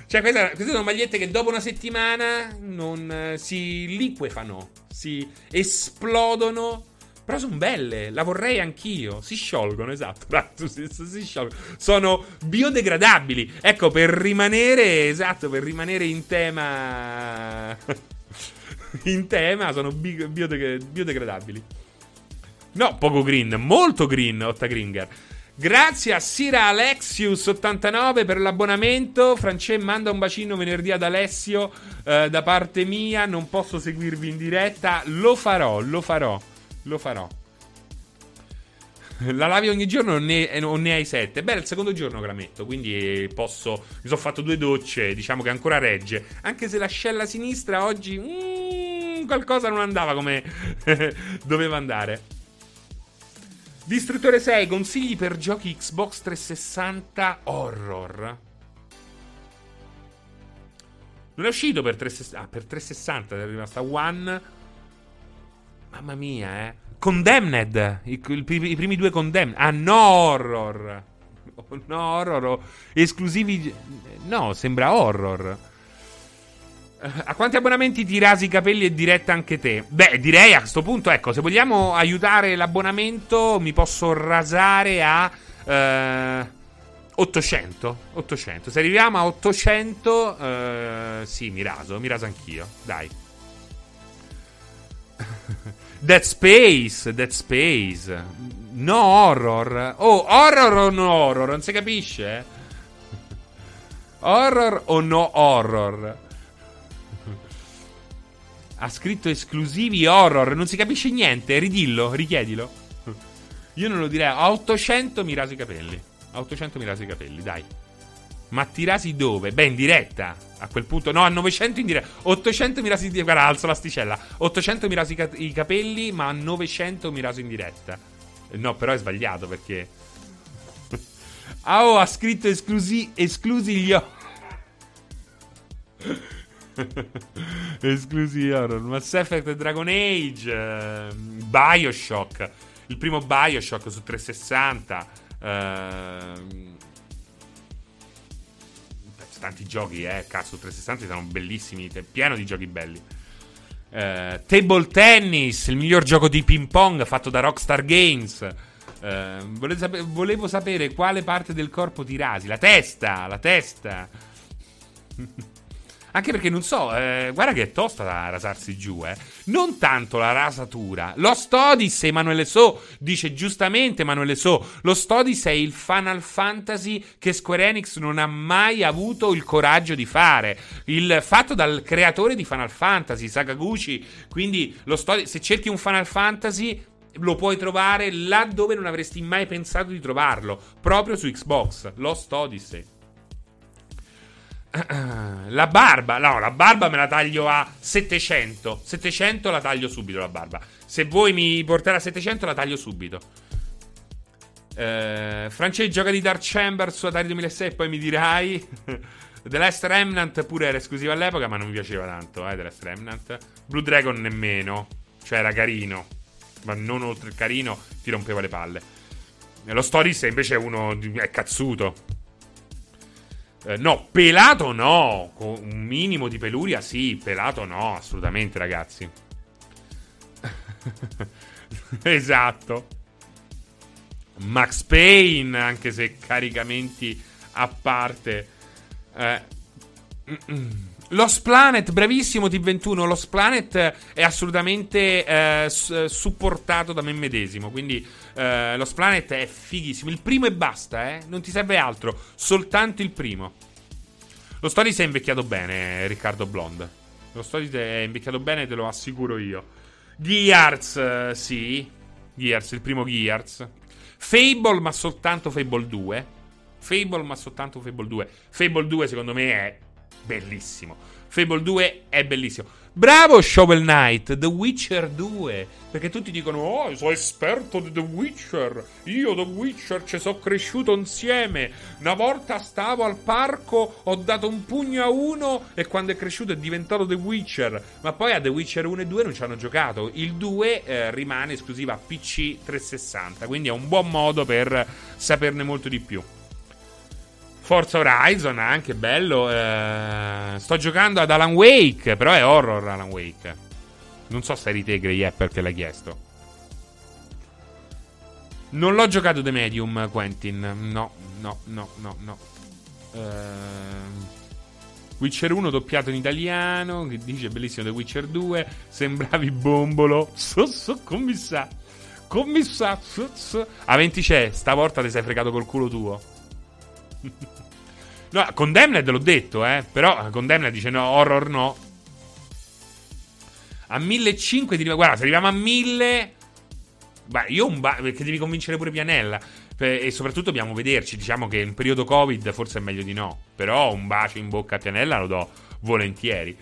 cioè, queste, queste, sono magliette che dopo una settimana non eh, si liquefano, si esplodono però sono belle, la vorrei anch'io. Si sciolgono, esatto. Si, si sciolgono. Sono biodegradabili. Ecco, per rimanere, esatto, per rimanere in tema. in tema, sono bi- biodeg- biodegradabili. No, poco green, molto green, Otta Gringer. Grazie a Sira Alexius89 per l'abbonamento. France manda un bacino venerdì ad Alessio eh, da parte mia. Non posso seguirvi in diretta. Lo farò, lo farò. Lo farò. La lavi ogni giorno o ne, eh, ne hai sette? Beh, è il secondo giorno che la metto, quindi posso. Mi sono fatto due docce, diciamo che ancora regge. Anche se l'ascella sinistra oggi. Mm, qualcosa non andava come doveva andare. Distruttore 6, consigli per giochi Xbox 360 horror. Non è uscito per 360. Ah, per 360 è rimasta One. Mamma mia, eh. Condemned. I, i, i primi due Condemned. Ah, no horror. Oh, no horror. Esclusivi. No, sembra horror. A quanti abbonamenti ti rasi i capelli e diretta anche te? Beh, direi a questo punto, ecco, se vogliamo aiutare l'abbonamento, mi posso rasare a eh, 800. 800. Se arriviamo a 800, eh, sì, mi raso, mi raso anch'io. Dai. Dead Space, Dead Space. No horror. Oh, horror o no horror? Non si capisce? Horror o no horror? Ha scritto esclusivi horror. Non si capisce niente. Ridillo, richiedilo. Io non lo direi. A 800 mi raso i capelli. A 800 mi raso i capelli, dai. Ma ti rasi dove? Beh, in diretta. A quel punto, no, a 900 in diretta. 800 mi rasi. Guarda, alzo l'asticella. 800 mi rasi i capelli, ma a 900 mi raso in diretta. No, però è sbagliato perché. Ah, oh, ha scritto esclusi, esclusi gli horror. esclusi horror. Mass Effect Dragon Age. Eh, Bioshock. Il primo Bioshock su 360. Eh, tanti giochi, eh. Cazzo, 360 sono bellissimi. Pieno di giochi belli. Uh, table Tennis, il miglior gioco di ping pong fatto da Rockstar Games. Uh, volevo, sapere, volevo, sapere quale parte del corpo ti rasi. La testa, la testa. Anche perché non so, eh, guarda che è tosta da rasarsi giù, eh. Non tanto la rasatura. Lost Odyssey, Emanuele So, dice giustamente Emanuele So, Lost Odyssey è il Final Fantasy che Square Enix non ha mai avuto il coraggio di fare. Il fatto dal creatore di Final Fantasy, Sakaguchi. Quindi, Lost Odyssey, se cerchi un Final Fantasy, lo puoi trovare là dove non avresti mai pensato di trovarlo, proprio su Xbox, Lost Odyssey. La barba, no, la barba me la taglio a 700. 700 la taglio subito la barba. Se vuoi mi portare a 700 la taglio subito. Eh, Francesco gioca di Dark Chamber su Atari 2006 e poi mi dirai. The Last Remnant pure era esclusivo all'epoca, ma non mi piaceva tanto, eh, The Last Remnant. Blue Dragon nemmeno. Cioè era carino. Ma non oltre il carino, ti rompeva le palle. Lo Stories invece è uno è cazzuto. Eh, no, pelato no. Con un minimo di peluria sì, pelato no, assolutamente ragazzi. esatto. Max Payne, anche se caricamenti a parte. Eh. Lost Planet, bravissimo T21. Lost Planet è assolutamente eh, supportato da me medesimo. Quindi eh, Lost Planet è fighissimo. Il primo e basta, eh. Non ti serve altro. Soltanto il primo. Lo Stories è invecchiato bene, Riccardo Blond. Lo Stories è invecchiato bene, te lo assicuro io. Gears, eh, sì. Gears, il primo Gears. Fable, ma soltanto Fable 2. Fable, ma soltanto Fable 2. Fable 2, secondo me, è bellissimo. Fable 2 è bellissimo. Bravo Shovel Knight, The Witcher 2. Perché tutti dicono: Oh, sono esperto di The Witcher. Io, The Witcher, ci sono cresciuto insieme. Una volta stavo al parco, ho dato un pugno a uno e quando è cresciuto è diventato The Witcher. Ma poi a The Witcher 1 e 2 non ci hanno giocato. Il 2 eh, rimane esclusiva a PC 360. Quindi è un buon modo per saperne molto di più. Forza Horizon, anche bello. Eh, sto giocando ad Alan Wake, però è horror Alan Wake. Non so se eri te, Grey Apple, che l'hai chiesto. Non l'ho giocato The Medium, Quentin. No, no, no, no, no. Uh, Witcher 1 doppiato in italiano. Che dice bellissimo The Witcher 2. Sembravi bombolo. So, so, commissà. Commissà. So, so. A 20 c'è. Stavolta ti sei fregato col culo tuo. No, Condemned l'ho detto, eh. Però Condemned dice no, horror no. A 1500 ti guarda, se arriviamo a 1000 Beh, io un ba- perché devi convincere pure Pianella e soprattutto dobbiamo vederci, diciamo che in periodo Covid forse è meglio di no, però un bacio in bocca a Pianella lo do volentieri.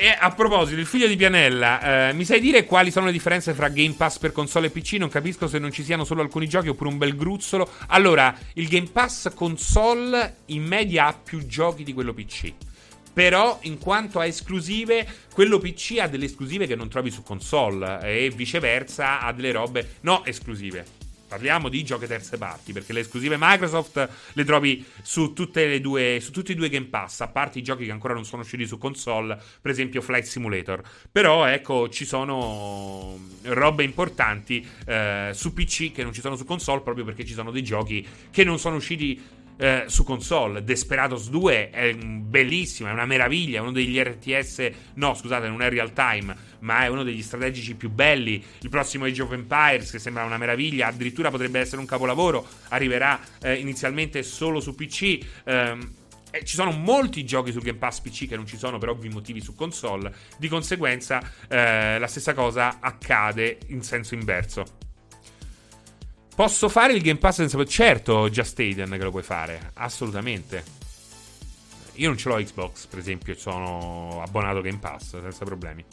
E a proposito, il figlio di Pianella, eh, mi sai dire quali sono le differenze fra Game Pass per console e PC? Non capisco se non ci siano solo alcuni giochi oppure un bel gruzzolo. Allora, il Game Pass console in media ha più giochi di quello PC. Però, in quanto a esclusive, quello PC ha delle esclusive che non trovi su console e viceversa ha delle robe no esclusive. Parliamo di giochi terze parti, perché le esclusive Microsoft le trovi su, due, su, tutti e due Game Pass, a parte i giochi che ancora non sono usciti su console, per esempio Flight Simulator. Però ecco, ci sono robe importanti eh, su PC che non ci sono su console, proprio perché ci sono dei giochi che non sono usciti eh, su console. Desperados 2 è bellissimo, è una meraviglia, è uno degli RTS, no scusate, non è real time, ma è uno degli strategici più belli. Il prossimo Age of Empires, che sembra una meraviglia, addirittura potrebbe essere un capolavoro, arriverà eh, inizialmente solo su PC. Ehm, eh, ci sono molti giochi sul Game Pass PC che non ci sono per ovvi motivi su console. Di conseguenza, eh, la stessa cosa accade in senso inverso. Posso fare il Game Pass senza... Certo, Just Aiden che lo puoi fare, assolutamente. Io non ce l'ho Xbox, per esempio, sono abbonato Game Pass senza problemi.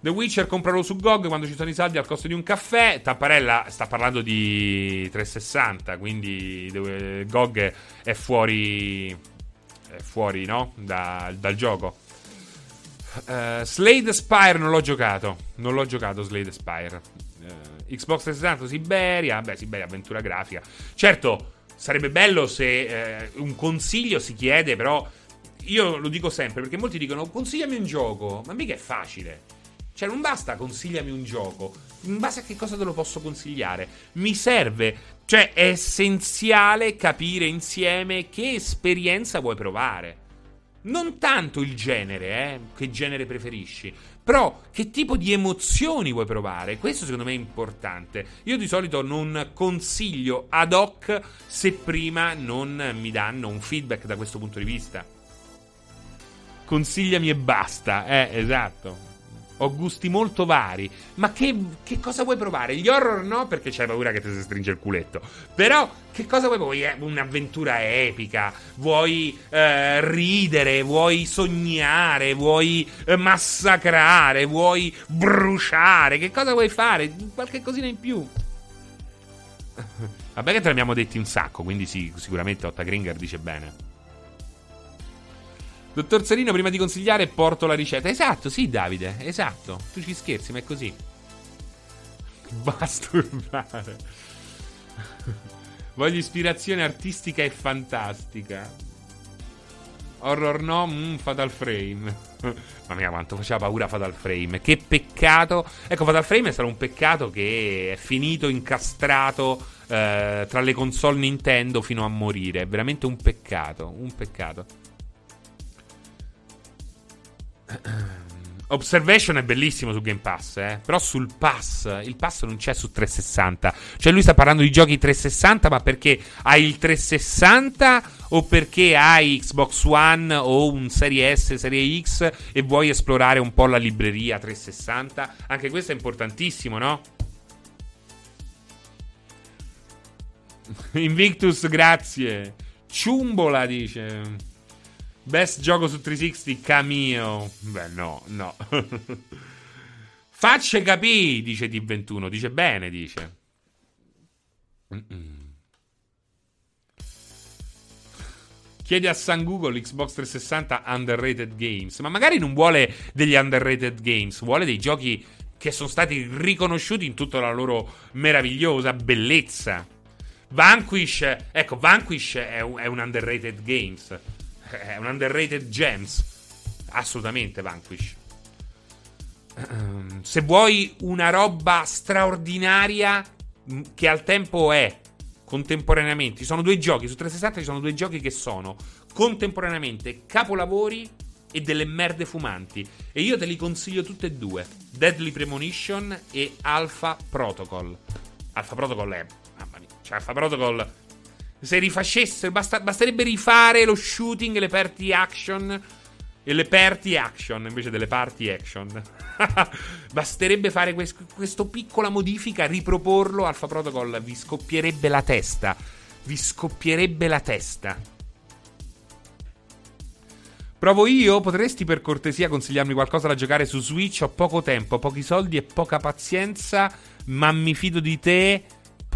The Witcher compralo su GOG quando ci sono i saldi al costo di un caffè. Tapparella sta parlando di 360, quindi GOG è fuori. È fuori, no? Da, dal gioco. Uh, Slade Spire non l'ho giocato. Non l'ho giocato Slade Spire. Uh, Xbox 360 Siberia. Beh, Siberia avventura grafica. Certo, sarebbe bello se uh, un consiglio si chiede, però io lo dico sempre perché molti dicono consigliami un gioco, ma mica è facile. Cioè non basta consigliami un gioco, in base a che cosa te lo posso consigliare? Mi serve, cioè è essenziale capire insieme che esperienza vuoi provare. Non tanto il genere, eh, che genere preferisci, però che tipo di emozioni vuoi provare. Questo secondo me è importante. Io di solito non consiglio ad hoc se prima non mi danno un feedback da questo punto di vista. Consigliami e basta, eh, esatto ho gusti molto vari. Ma che, che, cosa vuoi provare? Gli horror no, perché c'hai paura che ti si stringe il culetto. Però, che cosa vuoi? Vuoi eh, un'avventura epica? Vuoi eh, ridere? Vuoi sognare? Vuoi eh, massacrare? Vuoi bruciare? Che cosa vuoi fare? Qualche cosina in più. Vabbè che te l'abbiamo detti un sacco, quindi sì, sicuramente Otta Gringer dice bene. Dottor Serino, prima di consigliare, porto la ricetta. Esatto, sì, Davide, esatto. Tu ci scherzi, ma è così. Masturbare. Voglio ispirazione artistica e fantastica. Horror no, mm, Fatal Frame. Mamma mia, quanto faceva paura Fatal Frame. Che peccato. Ecco, Fatal Frame è stato un peccato che è finito incastrato eh, tra le console Nintendo fino a morire. È veramente un peccato. Un peccato. Observation è bellissimo su Game Pass, eh? però sul Pass, il Pass non c'è su 360. Cioè lui sta parlando di giochi 360, ma perché hai il 360 o perché hai Xbox One o un Serie S, Serie X e vuoi esplorare un po' la libreria 360? Anche questo è importantissimo, no? Invictus, grazie. Ciumbola dice. Best gioco su 360 Cameo. Beh, no, no. Facce capì, dice D21. Dice bene, dice. Mm-mm. Chiede a San Google Xbox 360 underrated games. Ma magari non vuole degli underrated games, vuole dei giochi che sono stati riconosciuti in tutta la loro meravigliosa bellezza. Vanquish, ecco, Vanquish è un, è un underrated games è un underrated gems. Assolutamente Vanquish. Ehm, se vuoi una roba straordinaria mm, che al tempo è contemporaneamente, ci sono due giochi su 360 ci sono due giochi che sono contemporaneamente capolavori e delle merde fumanti e io te li consiglio tutte e due. Deadly Premonition e Alpha Protocol. Alpha Protocol è mamma mia, cioè Alpha Protocol se rifacessero, basta, basterebbe rifare lo shooting e le party action. E le party action invece delle party action. basterebbe fare quest- questa piccola modifica, riproporlo. Alpha Protocol vi scoppierebbe la testa. Vi scoppierebbe la testa. Provo io? Potresti per cortesia consigliarmi qualcosa da giocare su Switch? Ho poco tempo, pochi soldi e poca pazienza, ma mi fido di te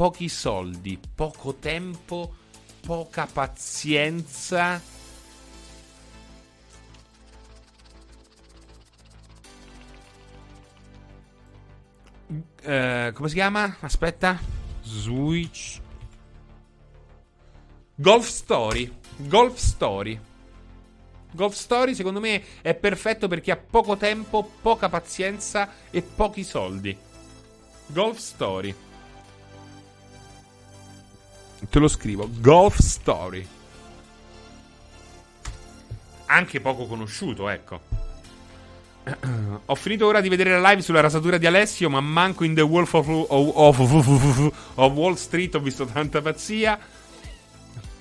pochi soldi, poco tempo, poca pazienza. Uh, come si chiama? Aspetta. Switch. Golf Story. Golf Story. Golf Story secondo me è perfetto perché ha poco tempo, poca pazienza e pochi soldi. Golf Story. Te lo scrivo. Golf Story. Anche poco conosciuto, ecco. Ho finito ora di vedere la live sulla rasatura di Alessio, ma manco in The Wolf of, of, of, of Wall Street ho visto tanta pazzia.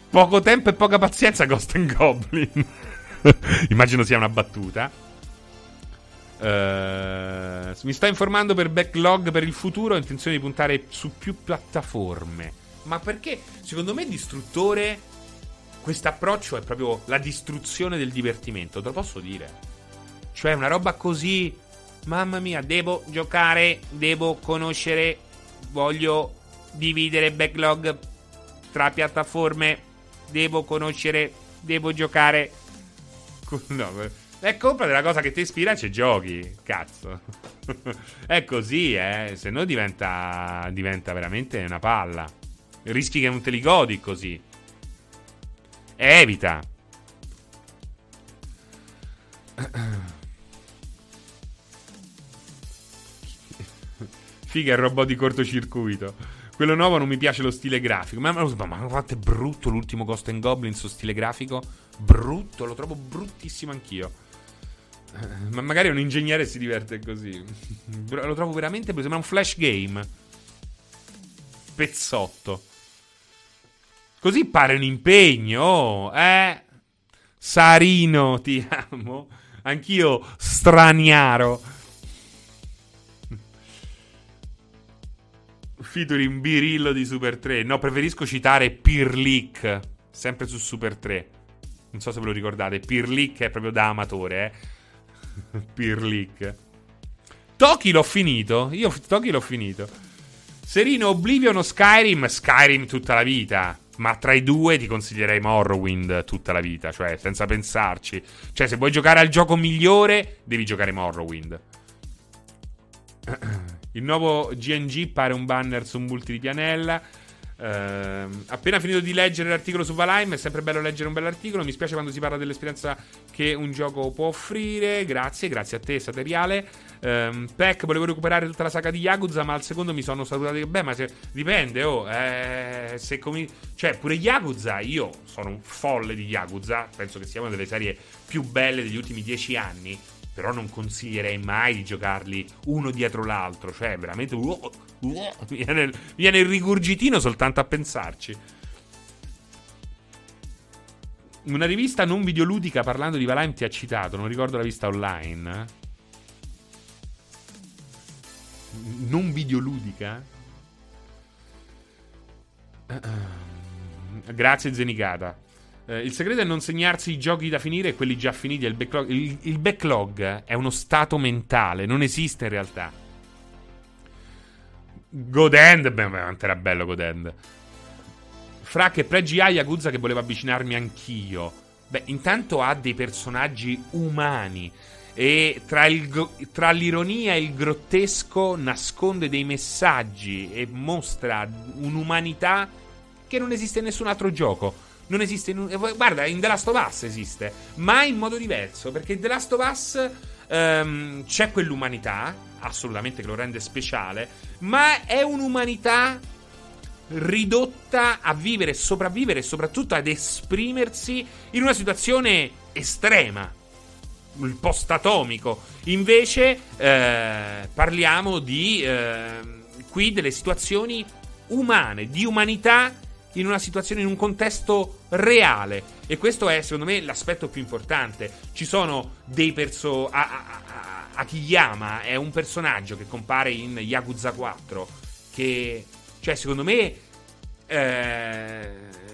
Poco tempo e poca pazienza Ghost and Goblin. Immagino sia una battuta. Uh, mi sto informando per backlog per il futuro. Ho intenzione di puntare su più piattaforme. Ma perché? Secondo me distruttore questo approccio è proprio la distruzione del divertimento, te lo posso dire. Cioè una roba così Mamma mia, devo giocare, devo conoscere, voglio dividere backlog tra piattaforme, devo conoscere, devo giocare. No, è colpa della cosa che ti ispira, c'è giochi, cazzo. è così, eh, se no diventa, diventa veramente una palla. Rischi che non te li godi così. Evita. Figa il robot di cortocircuito. Quello nuovo non mi piace lo stile grafico. Ma, ma, ma quanto è brutto l'ultimo Ghost and Goblin su stile grafico? Brutto, lo trovo bruttissimo anch'io. Ma magari un ingegnere si diverte così. Lo trovo veramente. Sembra un flash game. Pezzotto. Così pare un impegno. Eh. Sarino, ti amo. Anch'io straniaro. featuring Birillo di Super 3. No, preferisco citare Pirlick, sempre su Super 3. Non so se ve lo ricordate. Pirlick è proprio da amatore, eh. Pirlick. Toki l'ho finito. Io Toki l'ho finito. Serino, Oblivion o Skyrim? Skyrim tutta la vita. Ma tra i due ti consiglierei Morrowind tutta la vita, cioè senza pensarci. Cioè, se vuoi giocare al gioco migliore, devi giocare Morrowind. Il nuovo GNG pare un banner su un multi di pianella. Uh, appena finito di leggere l'articolo su Valheim, è sempre bello leggere un bell'articolo. Mi spiace quando si parla dell'esperienza che un gioco può offrire. Grazie, grazie a te, Sateriale. Um, Peck, volevo recuperare tutta la saga di Yakuza, ma al secondo mi sono salutato. Beh, ma se, dipende, oh. Eh, se comi- cioè, pure Yakuza, io sono un folle di Yakuza. Penso che sia una delle serie più belle degli ultimi dieci anni però non consiglierei mai di giocarli uno dietro l'altro. Cioè, veramente. Uh, uh, viene, viene, il rigurgitino soltanto a pensarci. Una rivista non videoludica parlando di Valheim ti ha citato, non ricordo la vista online. Non videoludica? Grazie Zenicata. Eh, il segreto è non segnarsi i giochi da finire e quelli già finiti. Il backlog, il, il backlog è uno stato mentale, non esiste in realtà. Godend, beh, quanto era bello Godend. Fra che pregi ha Yakuza che voleva avvicinarmi anch'io. Beh, intanto ha dei personaggi umani. E tra, il, tra, l'ironia e il grottesco nasconde dei messaggi e mostra un'umanità che non esiste in nessun altro gioco non esiste. In un... Guarda, in The Last of Us esiste, ma in modo diverso. Perché in The Last of Us um, c'è quell'umanità, assolutamente che lo rende speciale, ma è un'umanità ridotta a vivere, sopravvivere e soprattutto ad esprimersi in una situazione estrema. Il post-atomico. Invece eh, parliamo di eh, qui delle situazioni umane, di umanità in una situazione, in un contesto reale. E questo è, secondo me, l'aspetto più importante. Ci sono dei personaggi. Akiyama è un personaggio che compare in Yakuza 4. Che, cioè, secondo me, eh,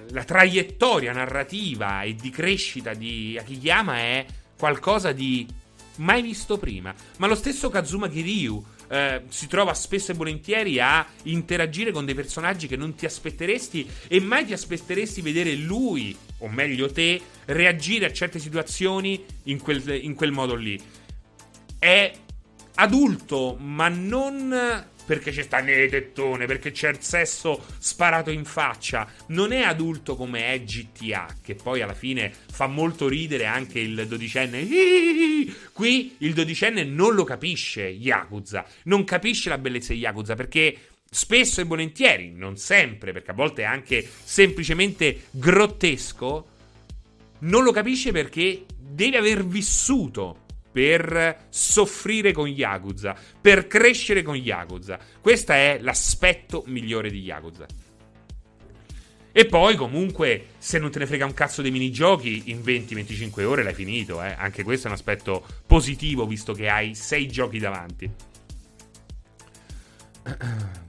la traiettoria narrativa e di crescita di Akiyama è qualcosa di mai visto prima. Ma lo stesso Kazuma Kiryu eh, si trova spesso e volentieri a interagire con dei personaggi che non ti aspetteresti e mai ti aspetteresti vedere lui, o meglio te, reagire a certe situazioni in quel, in quel modo lì. È adulto, ma non perché c'è sta nelle tettone, perché c'è il sesso sparato in faccia. Non è adulto come è GTA, che poi alla fine fa molto ridere anche il dodicenne. Qui il dodicenne non lo capisce Yakuza, non capisce la bellezza di Yakuza perché spesso e volentieri, non sempre, perché a volte è anche semplicemente grottesco, non lo capisce perché deve aver vissuto per soffrire con Yakuza, per crescere con Yakuza. Questo è l'aspetto migliore di Yakuza. E poi, comunque, se non te ne frega un cazzo dei minigiochi, in 20-25 ore l'hai finito. Eh? Anche questo è un aspetto positivo, visto che hai 6 giochi davanti.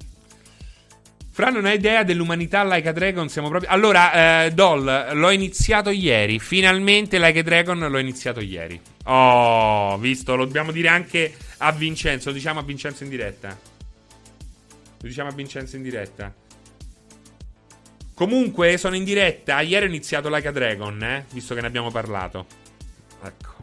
Fra non hai idea dell'umanità Like a Dragon, siamo proprio... Allora, eh, Doll, l'ho iniziato ieri. Finalmente Like a Dragon l'ho iniziato ieri. Oh, visto, lo dobbiamo dire anche a Vincenzo, lo diciamo a Vincenzo in diretta. Lo diciamo a Vincenzo in diretta. Comunque sono in diretta. Ieri ho iniziato Like a Dragon, eh? Visto che ne abbiamo parlato. Ecco.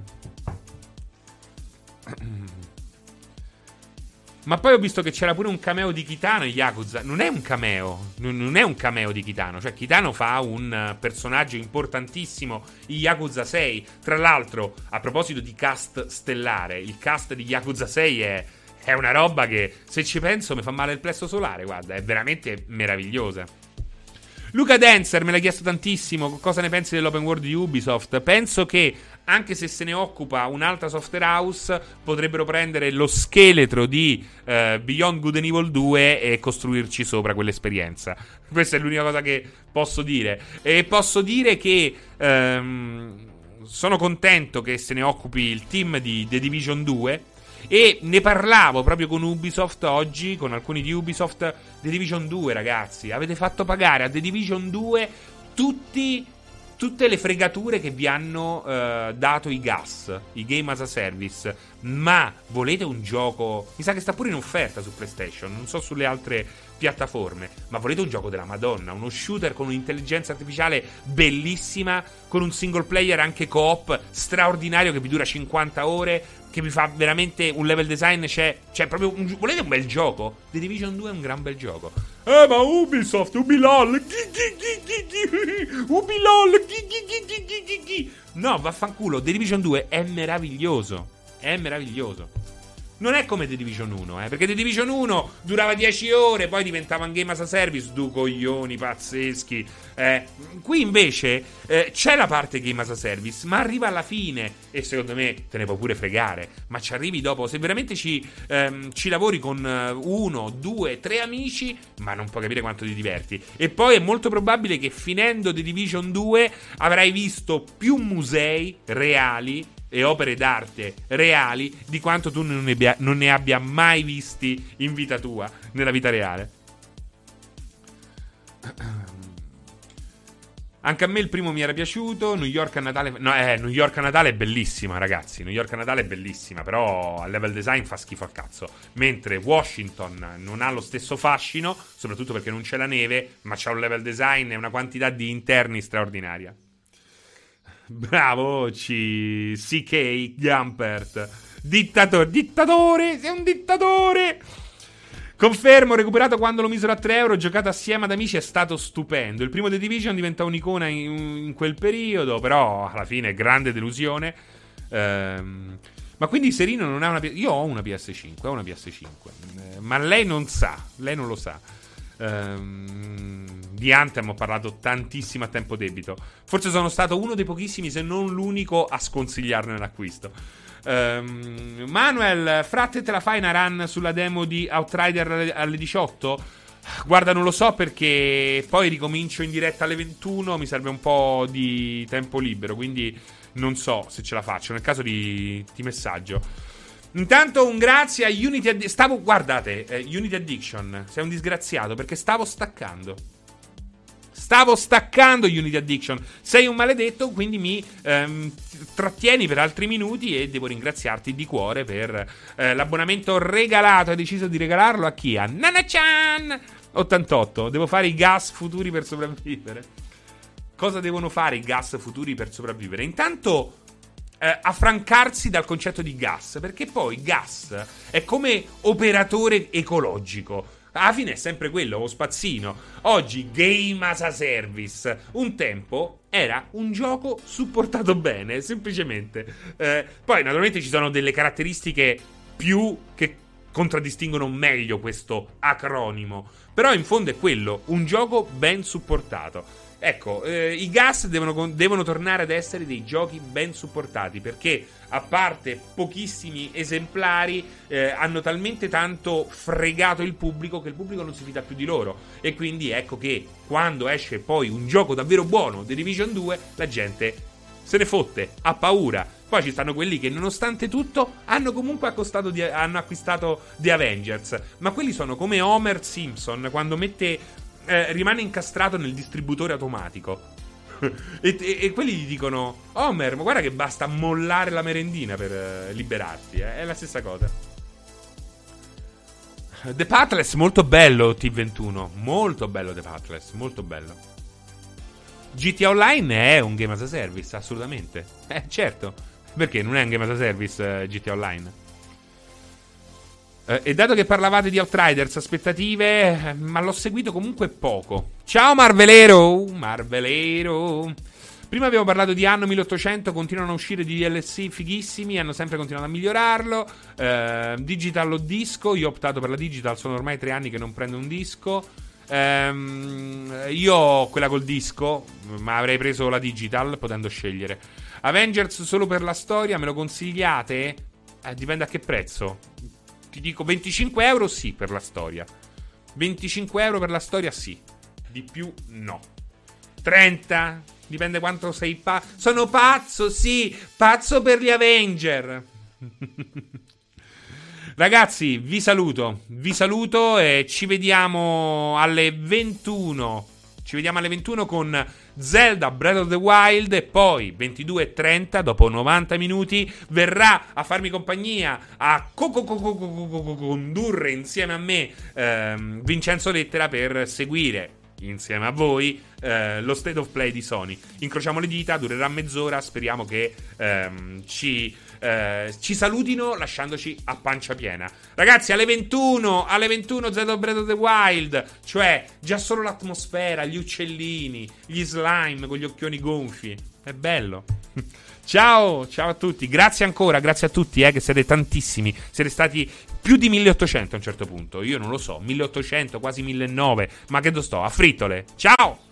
Ma poi ho visto che c'era pure un cameo di Kitano in Yakuza. Non è un cameo. Non è un cameo di Kitano. Cioè, Kitano fa un personaggio importantissimo in Yakuza 6. Tra l'altro, a proposito di cast stellare, il cast di Yakuza 6 è, è una roba che, se ci penso, mi fa male il plesso solare. Guarda, è veramente meravigliosa. Luca Dancer me l'ha chiesto tantissimo. Cosa ne pensi dell'open world di Ubisoft? Penso che anche se se ne occupa un'altra software house, potrebbero prendere lo scheletro di uh, Beyond Good and Evil 2 e costruirci sopra quell'esperienza. Questa è l'unica cosa che posso dire. E posso dire che um, sono contento che se ne occupi il team di The Division 2. E ne parlavo proprio con Ubisoft oggi, con alcuni di Ubisoft. The Division 2, ragazzi, avete fatto pagare a The Division 2 tutti tutte le fregature che vi hanno uh, dato i gas, i game as a service. Ma volete un gioco? Mi sa che sta pure in offerta su PlayStation, non so sulle altre piattaforme. Ma volete un gioco della Madonna? Uno shooter con un'intelligenza artificiale bellissima, con un single player anche coop straordinario che vi dura 50 ore, che vi fa veramente un level design. C'è, c'è proprio un, volete un bel gioco? The Division 2 è un gran bel gioco. Eh, ma Ubisoft, Ubilol, Ubilol, No, vaffanculo, The Division 2 è meraviglioso. È meraviglioso. Non è come The Division 1, eh, perché The Division 1 durava 10 ore, poi diventava un game as a service, due coglioni pazzeschi. Eh. Qui invece eh, c'è la parte game as a service, ma arriva alla fine e secondo me te ne può pure fregare, ma ci arrivi dopo. Se veramente ci, ehm, ci lavori con eh, uno, due, tre amici, ma non puoi capire quanto ti diverti. E poi è molto probabile che finendo The Division 2 avrai visto più musei reali e opere d'arte reali di quanto tu non ne, abbia, non ne abbia mai visti in vita tua, nella vita reale. Anche a me il primo mi era piaciuto. New York a Natale. No, eh, New York a Natale è bellissima, ragazzi. New York a Natale è bellissima. Però a level design fa schifo al cazzo. Mentre Washington non ha lo stesso fascino, soprattutto perché non c'è la neve, ma c'ha un level design e una quantità di interni straordinaria. Bravo. CK Gumpert. Dittatore, dittatore, sei un dittatore. Confermo, recuperato quando l'ho misero a 3 euro, giocato assieme ad amici, è stato stupendo. Il primo The Division diventa un'icona in, in quel periodo, però alla fine grande delusione. Ehm, ma quindi Serino non ha una. Io ho una PS5, ho una PS5, eh, ma lei non sa, lei non lo sa. Ehm, di Anthem ho parlato tantissimo a tempo debito. Forse sono stato uno dei pochissimi, se non l'unico, a sconsigliarne l'acquisto. Um, Manuel, fratte te la fai una run sulla demo di Outrider alle 18? Guarda, non lo so perché poi ricomincio in diretta alle 21. Mi serve un po' di tempo libero. Quindi non so se ce la faccio. Nel caso di, di messaggio. Intanto un grazie a Unity Addiction. Stavo, guardate, eh, Unity Addiction. Sei un disgraziato perché stavo staccando. Stavo staccando Unity Addiction. Sei un maledetto, quindi mi ehm, trattieni per altri minuti e devo ringraziarti di cuore per eh, l'abbonamento regalato. Hai deciso di regalarlo a chi? A Nana-chan 88. Devo fare i gas futuri per sopravvivere. Cosa devono fare i gas futuri per sopravvivere? Intanto eh, affrancarsi dal concetto di gas, perché poi gas è come operatore ecologico. Alla fine è sempre quello, lo spazzino. Oggi game as a service. Un tempo era un gioco supportato bene, semplicemente. Eh, poi naturalmente ci sono delle caratteristiche più che contraddistinguono meglio questo acronimo. Però in fondo è quello, un gioco ben supportato. Ecco, eh, i gas devono, devono, tornare ad essere dei giochi ben supportati perché, a parte pochissimi esemplari, eh, hanno talmente tanto fregato il pubblico che il pubblico non si fida più di loro. E quindi ecco che quando esce poi un gioco davvero buono, The Division 2, la gente se ne fotte, ha paura. Poi ci stanno quelli che, nonostante tutto, hanno comunque di, hanno acquistato The Avengers. Ma quelli sono come Homer Simpson quando mette eh, rimane incastrato nel distributore automatico. e, e, e, quelli gli dicono: Homer, ma guarda che basta mollare la merendina per eh, liberarti. Eh? È la stessa cosa. The Pathless, molto bello T21. Molto bello The Pathless, molto bello. GTA Online è un game as a service, assolutamente. Eh, certo. Perché non è un game as a service eh, GTA Online? Uh, e dato che parlavate di Outriders, aspettative, ma l'ho seguito comunque poco. Ciao Marvelero! Marvelero! Prima abbiamo parlato di anno 1800, continuano a uscire di DLC fighissimi, hanno sempre continuato a migliorarlo. Eh, digital o disco, io ho optato per la digital, sono ormai tre anni che non prendo un disco. Eh, io ho quella col disco, ma avrei preso la digital potendo scegliere. Avengers solo per la storia, me lo consigliate? Eh, dipende a che prezzo. Ti dico 25 euro sì per la storia. 25 euro per la storia sì. Di più no. 30? Dipende quanto sei pazzo. Sono pazzo, sì, pazzo per gli Avenger. Ragazzi, vi saluto. Vi saluto e ci vediamo alle 21. Ci vediamo alle 21 con Zelda Breath of the Wild e poi 22.30 dopo 90 minuti verrà a farmi compagnia a condurre insieme a me ehm, Vincenzo Lettera per seguire insieme a voi eh, lo state of play di Sony. Incrociamo le dita, durerà mezz'ora, speriamo che ehm, ci, eh, ci, salutino lasciandoci a pancia piena. Ragazzi, alle 21, alle 21 Zelda Breath of the Wild, cioè già solo l'atmosfera, gli uccellini, gli slime con gli occhioni gonfi. È bello. Ciao, ciao a tutti. Grazie ancora, grazie a tutti, eh, che siete tantissimi. Siete stati più di 1800 a un certo punto. Io non lo so, 1800, quasi 1900. Ma che do sto? A frittole. Ciao!